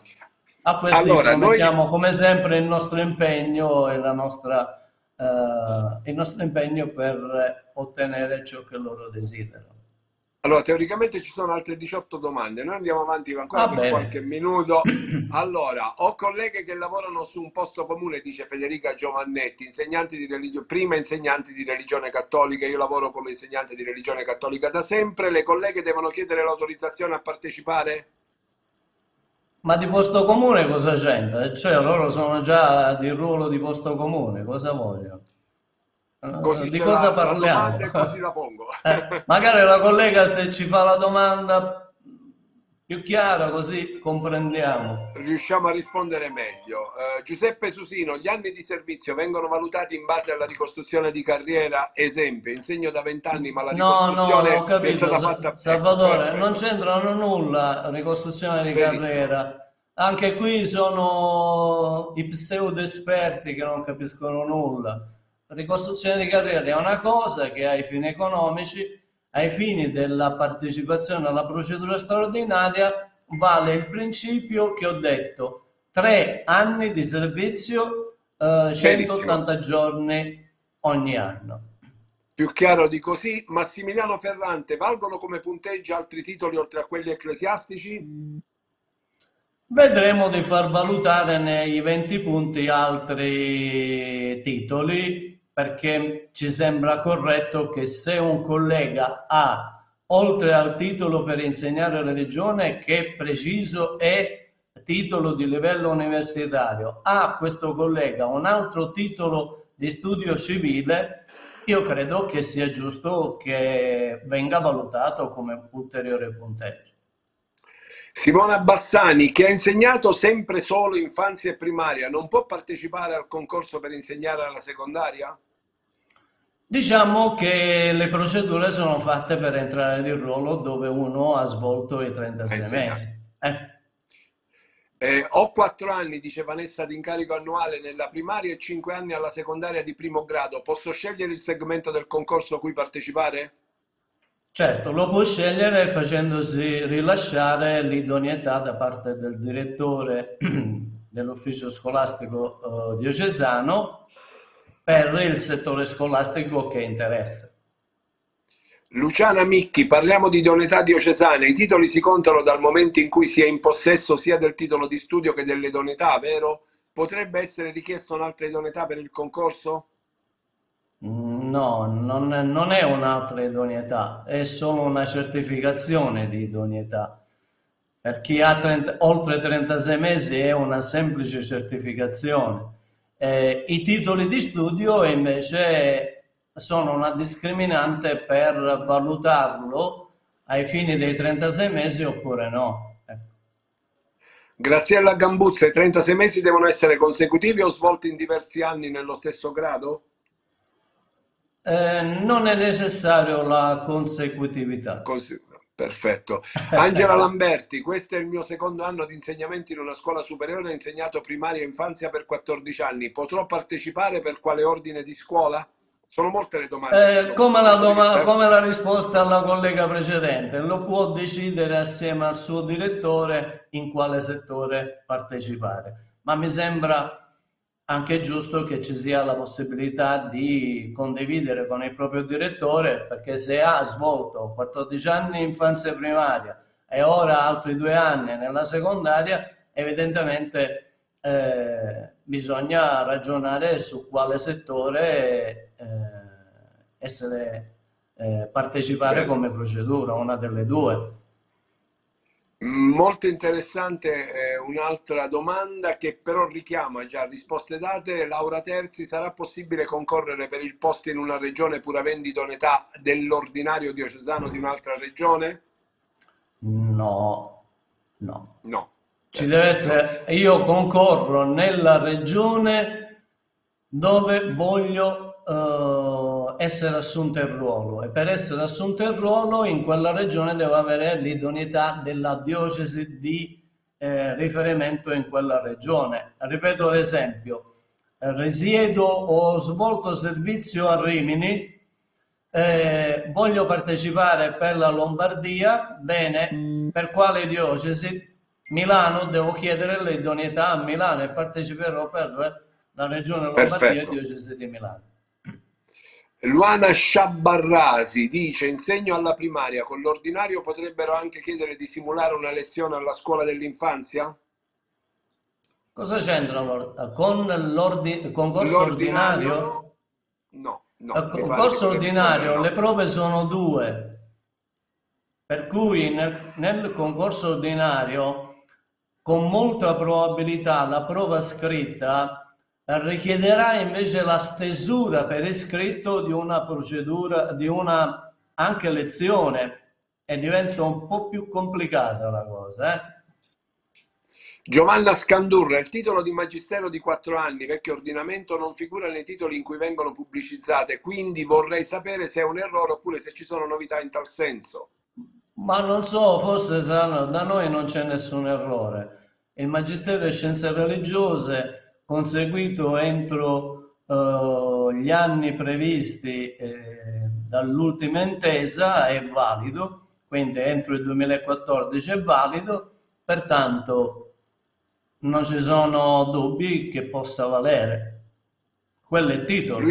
A questo allora, mettiamo noi... come sempre il nostro impegno e la nostra, eh, il nostro impegno per ottenere ciò che loro desiderano. Allora, teoricamente ci sono altre 18 domande, noi andiamo avanti ancora Va per bene. qualche minuto. Allora, ho colleghe che lavorano su un posto comune, dice Federica Giovannetti, insegnanti di religione, prima insegnanti di religione cattolica, io lavoro come insegnante di religione cattolica da sempre, le colleghe devono chiedere l'autorizzazione a partecipare? Ma di posto comune cosa c'entra? Cioè loro sono già di ruolo di posto comune, cosa vogliono? Così di cosa la, parliamo? La così la pongo. Eh, magari la collega se ci fa la domanda più chiara così comprendiamo. Riusciamo a rispondere meglio. Uh, Giuseppe Susino, gli anni di servizio vengono valutati in base alla ricostruzione di carriera, esempio, insegno da vent'anni ma la ricostruzione no, no, è stata fatta... Salvatore, non c'entrano nulla ricostruzione di Benissimo. carriera. Anche qui sono i pseudo esperti che non capiscono nulla ricostruzione di carriera è una cosa che ai fini economici, ai fini della partecipazione alla procedura straordinaria, vale il principio che ho detto, tre anni di servizio, eh, 180 giorni ogni anno. Più chiaro di così, Massimiliano Ferrante, valgono come punteggi altri titoli oltre a quelli ecclesiastici? Vedremo di far valutare nei 20 punti altri titoli perché ci sembra corretto che se un collega ha, oltre al titolo per insegnare religione, che è preciso è titolo di livello universitario, ha questo collega un altro titolo di studio civile, io credo che sia giusto che venga valutato come ulteriore punteggio. Simona Bassani, che ha insegnato sempre solo infanzia e primaria, non può partecipare al concorso per insegnare alla secondaria? Diciamo che le procedure sono fatte per entrare di ruolo dove uno ha svolto i 36 eh mesi. Eh. Eh, ho quattro anni, dice Vanessa, di incarico annuale nella primaria e cinque anni alla secondaria di primo grado. Posso scegliere il segmento del concorso a cui partecipare? Certo, lo può scegliere facendosi rilasciare l'idoneità da parte del direttore dell'ufficio scolastico eh, diocesano per il settore scolastico che interessa. Luciana Micchi, parliamo di idoneità diocesane. I titoli si contano dal momento in cui si è in possesso sia del titolo di studio che dell'idoneità, vero? Potrebbe essere richiesta un'altra idoneità per il concorso? Mm, no, non è, non è un'altra idoneità, è solo una certificazione di idoneità. Per chi ha 30, oltre 36 mesi è una semplice certificazione eh, I titoli di studio invece sono una discriminante per valutarlo ai fini dei 36 mesi oppure no. Ecco. Graziella Gambuzza, i 36 mesi devono essere consecutivi o svolti in diversi anni nello stesso grado? Eh, non è necessario la consecutività. Conse- Perfetto. Angela Lamberti, questo è il mio secondo anno di insegnamento in una scuola superiore, ho insegnato primaria e infanzia per 14 anni. Potrò partecipare per quale ordine di scuola? Sono molte le domande. Eh, come, la doma- come, la risposta alla collega precedente, lo può decidere assieme al suo direttore in quale settore partecipare. Ma mi sembra anche giusto che ci sia la possibilità di condividere con il proprio direttore, perché se ha svolto 14 anni in infanzia primaria e ora altri due anni nella secondaria, evidentemente eh, bisogna ragionare su quale settore eh, essere, eh, partecipare come procedura, una delle due. Molto interessante eh, un'altra domanda che però richiama già risposte date. Laura Terzi, sarà possibile concorrere per il posto in una regione pur avendo idoneità dell'ordinario diocesano di un'altra regione? No, no. No. Ci deve essere, io concorro nella regione dove voglio uh, essere assunto il ruolo e per essere assunto il ruolo in quella regione devo avere l'idoneità della diocesi di eh, riferimento in quella regione. Ripeto l'esempio, risiedo o ho svolto servizio a Rimini, eh, voglio partecipare per la Lombardia, bene, per quale diocesi? Milano, devo chiedere l'idoneità a Milano e parteciperò per la regione Lombardia e diocesi di Milano. Luana Sciabarrasi dice insegno alla primaria, con l'ordinario potrebbero anche chiedere di simulare una lezione alla scuola dell'infanzia? Cosa c'entra con l'ordi- concorso ordinario? No, no. Al concorso ordinario no. le prove sono due, per cui nel, nel concorso ordinario con molta probabilità la prova scritta richiederà invece la stesura per iscritto di una procedura, di una anche lezione e diventa un po' più complicata la cosa. Eh? Giovanna Scandurra, il titolo di magistero di quattro anni, vecchio ordinamento, non figura nei titoli in cui vengono pubblicizzate, quindi vorrei sapere se è un errore oppure se ci sono novità in tal senso. Ma non so, forse saranno, da noi non c'è nessun errore il Magistero di Scienze Religiose conseguito entro uh, gli anni previsti eh, dall'ultima intesa è valido, quindi entro il 2014 è valido, pertanto non ci sono dubbi che possa valere. Quello è titolo.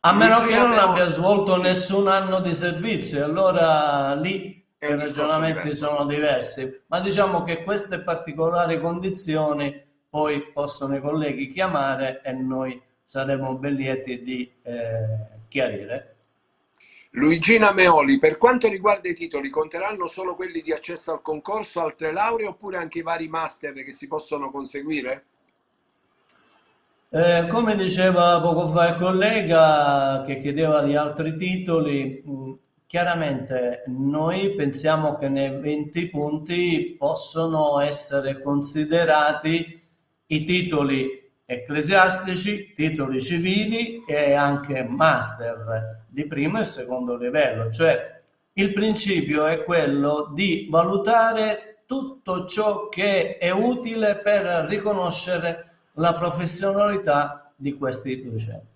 A meno che non abbia svolto nessun anno di servizio, allora lì i ragionamenti diverso. sono diversi, ma diciamo che queste particolari condizioni poi possono i colleghi chiamare e noi saremo ben lieti di eh, chiarire. Luigina Meoli, per quanto riguarda i titoli, conteranno solo quelli di accesso al concorso, altre lauree oppure anche i vari master che si possono conseguire? Eh, come diceva poco fa il collega che chiedeva di altri titoli, Chiaramente noi pensiamo che nei 20 punti possono essere considerati i titoli ecclesiastici, titoli civili e anche master di primo e secondo livello, cioè il principio è quello di valutare tutto ciò che è utile per riconoscere la professionalità di questi docenti.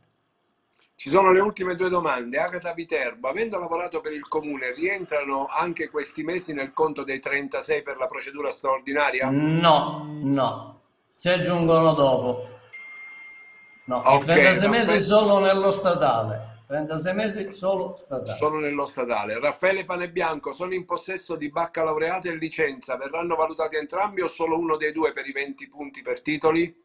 Ci sono le ultime due domande. Agata Viterbo, avendo lavorato per il comune, rientrano anche questi mesi nel conto dei 36 per la procedura straordinaria? No, no, si aggiungono dopo. No, okay, 36 mesi Raffaele... solo nello statale. 36 mesi solo statale. Solo nello statale. Raffaele Panebianco, sono in possesso di baccalaureato e licenza. Verranno valutati entrambi o solo uno dei due per i 20 punti per titoli?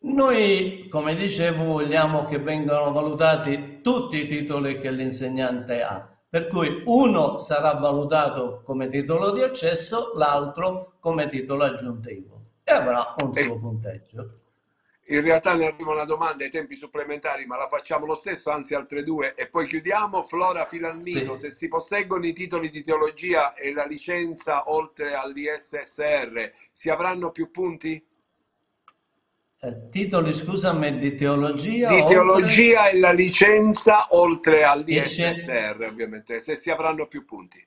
Noi, come dicevo, vogliamo che vengano valutati tutti i titoli che l'insegnante ha, per cui uno sarà valutato come titolo di accesso, l'altro come titolo aggiuntivo e avrà un suo punteggio. In realtà ne arriva una domanda ai tempi supplementari, ma la facciamo lo stesso, anzi altre due, e poi chiudiamo. Flora Filannino, sì. se si posseggono i titoli di teologia e la licenza oltre all'ISSR, si avranno più punti? Eh, titoli, scusami, di teologia? Di oltre... teologia e la licenza oltre all'ISSR, ovviamente, se si avranno più punti.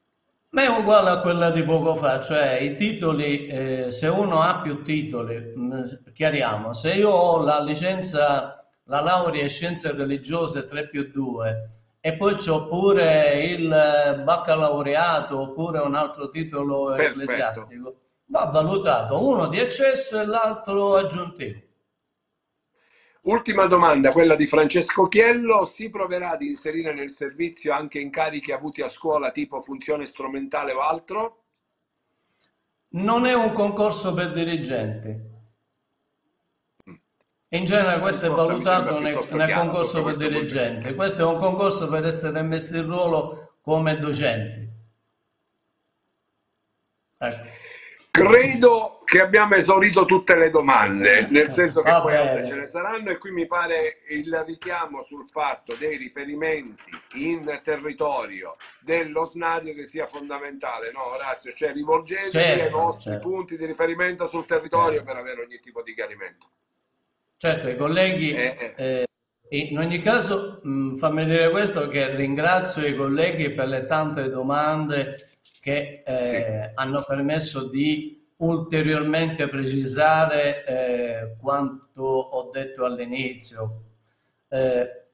Ma è uguale a quella di poco fa, cioè i titoli, eh, se uno ha più titoli, mh, mm, chiariamo, se io ho la licenza, la laurea in scienze religiose 3 più 2 e poi c'ho pure il baccalaureato oppure un altro titolo Perfetto. ecclesiastico, va valutato uno di accesso e l'altro aggiuntivo. Ultima domanda, quella di Francesco Chiello. Si proverà ad inserire nel servizio anche incarichi avuti a scuola tipo funzione strumentale o altro? Non è un concorso per dirigenti. In genere questo è valutato nel, nel concorso per dirigenti. Questo è un concorso per essere messi in ruolo come docenti. Ecco. Credo che abbiamo esaurito tutte le domande, nel senso che Va poi bene. altre ce ne saranno e qui mi pare il richiamo sul fatto dei riferimenti in territorio dello SNADI che sia fondamentale, no Orazio? Cioè rivolgetevi certo, ai vostri certo. punti di riferimento sul territorio certo. per avere ogni tipo di chiarimento. Certo, i colleghi... Eh, eh. Eh, in ogni caso, mh, fammi dire questo, che ringrazio i colleghi per le tante domande che eh, sì. hanno permesso di ulteriormente precisare eh, quanto ho detto all'inizio. Eh,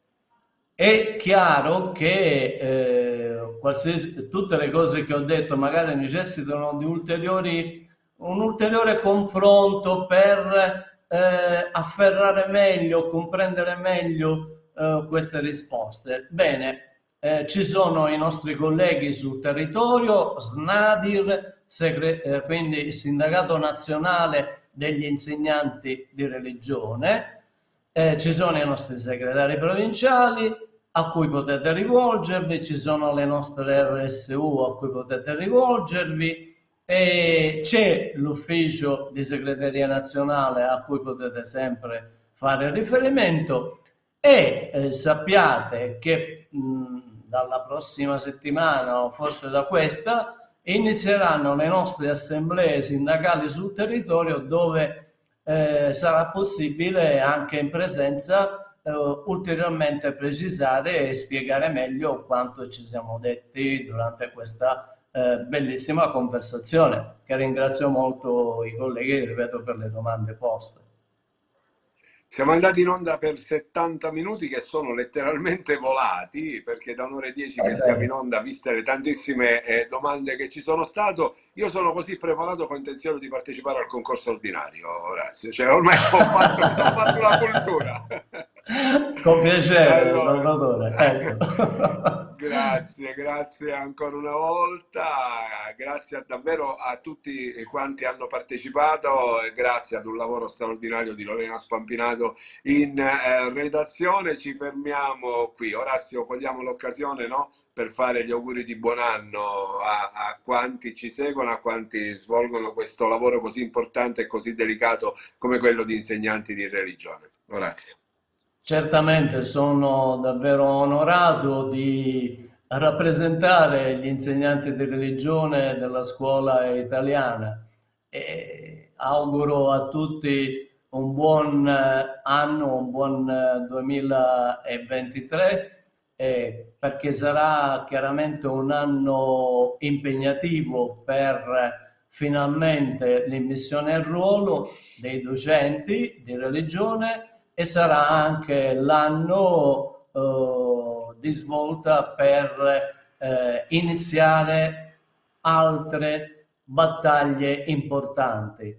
è chiaro che eh, tutte le cose che ho detto magari necessitano di ulteriori, un ulteriore confronto per eh, afferrare meglio, comprendere meglio eh, queste risposte. Bene, eh, ci sono i nostri colleghi sul territorio, SNADIR, segre- eh, quindi il Sindacato Nazionale degli Insegnanti di Religione, eh, ci sono i nostri segretari provinciali a cui potete rivolgervi, ci sono le nostre RSU a cui potete rivolgervi, c'è l'ufficio di segreteria nazionale a cui potete sempre fare riferimento e eh, sappiate che mh, dalla prossima settimana o forse da questa, inizieranno le nostre assemblee sindacali sul territorio dove eh, sarà possibile anche in presenza eh, ulteriormente precisare e spiegare meglio quanto ci siamo detti durante questa eh, bellissima conversazione, che ringrazio molto i colleghi, ripeto, per le domande poste. Siamo andati in onda per 70 minuti che sono letteralmente volati, perché da un'ora e dieci che siamo in onda, viste le tantissime eh, domande che ci sono state, io sono così preparato con intenzione di partecipare al concorso ordinario, Orazio. Cioè, ormai ho fatto, ho fatto la cultura. Con piacere, allora, Salvatore. Ecco. Grazie, grazie ancora una volta, grazie davvero a tutti quanti hanno partecipato e grazie ad un lavoro straordinario di Lorena Spampinato in eh, redazione. Ci fermiamo qui. Orazio, cogliamo l'occasione no? per fare gli auguri di buon anno a, a quanti ci seguono, a quanti svolgono questo lavoro così importante e così delicato come quello di insegnanti di religione. Orazio. Certamente sono davvero onorato di rappresentare gli insegnanti di religione della scuola italiana. E auguro a tutti un buon anno, un buon 2023 eh, perché sarà chiaramente un anno impegnativo per finalmente l'immissione al ruolo dei docenti di religione e sarà anche l'anno eh, di svolta per eh, iniziare altre battaglie importanti.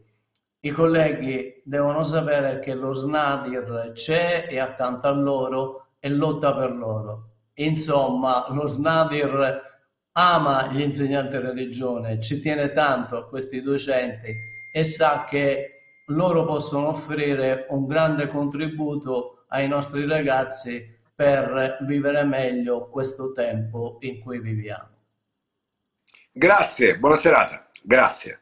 I colleghi devono sapere che lo SNADIR c'è e accanto a loro e lotta per loro. Insomma, lo SNADIR ama gli insegnanti di religione, ci tiene tanto a questi docenti e sa che loro possono offrire un grande contributo ai nostri ragazzi per vivere meglio questo tempo in cui viviamo. Grazie, buona serata. Grazie.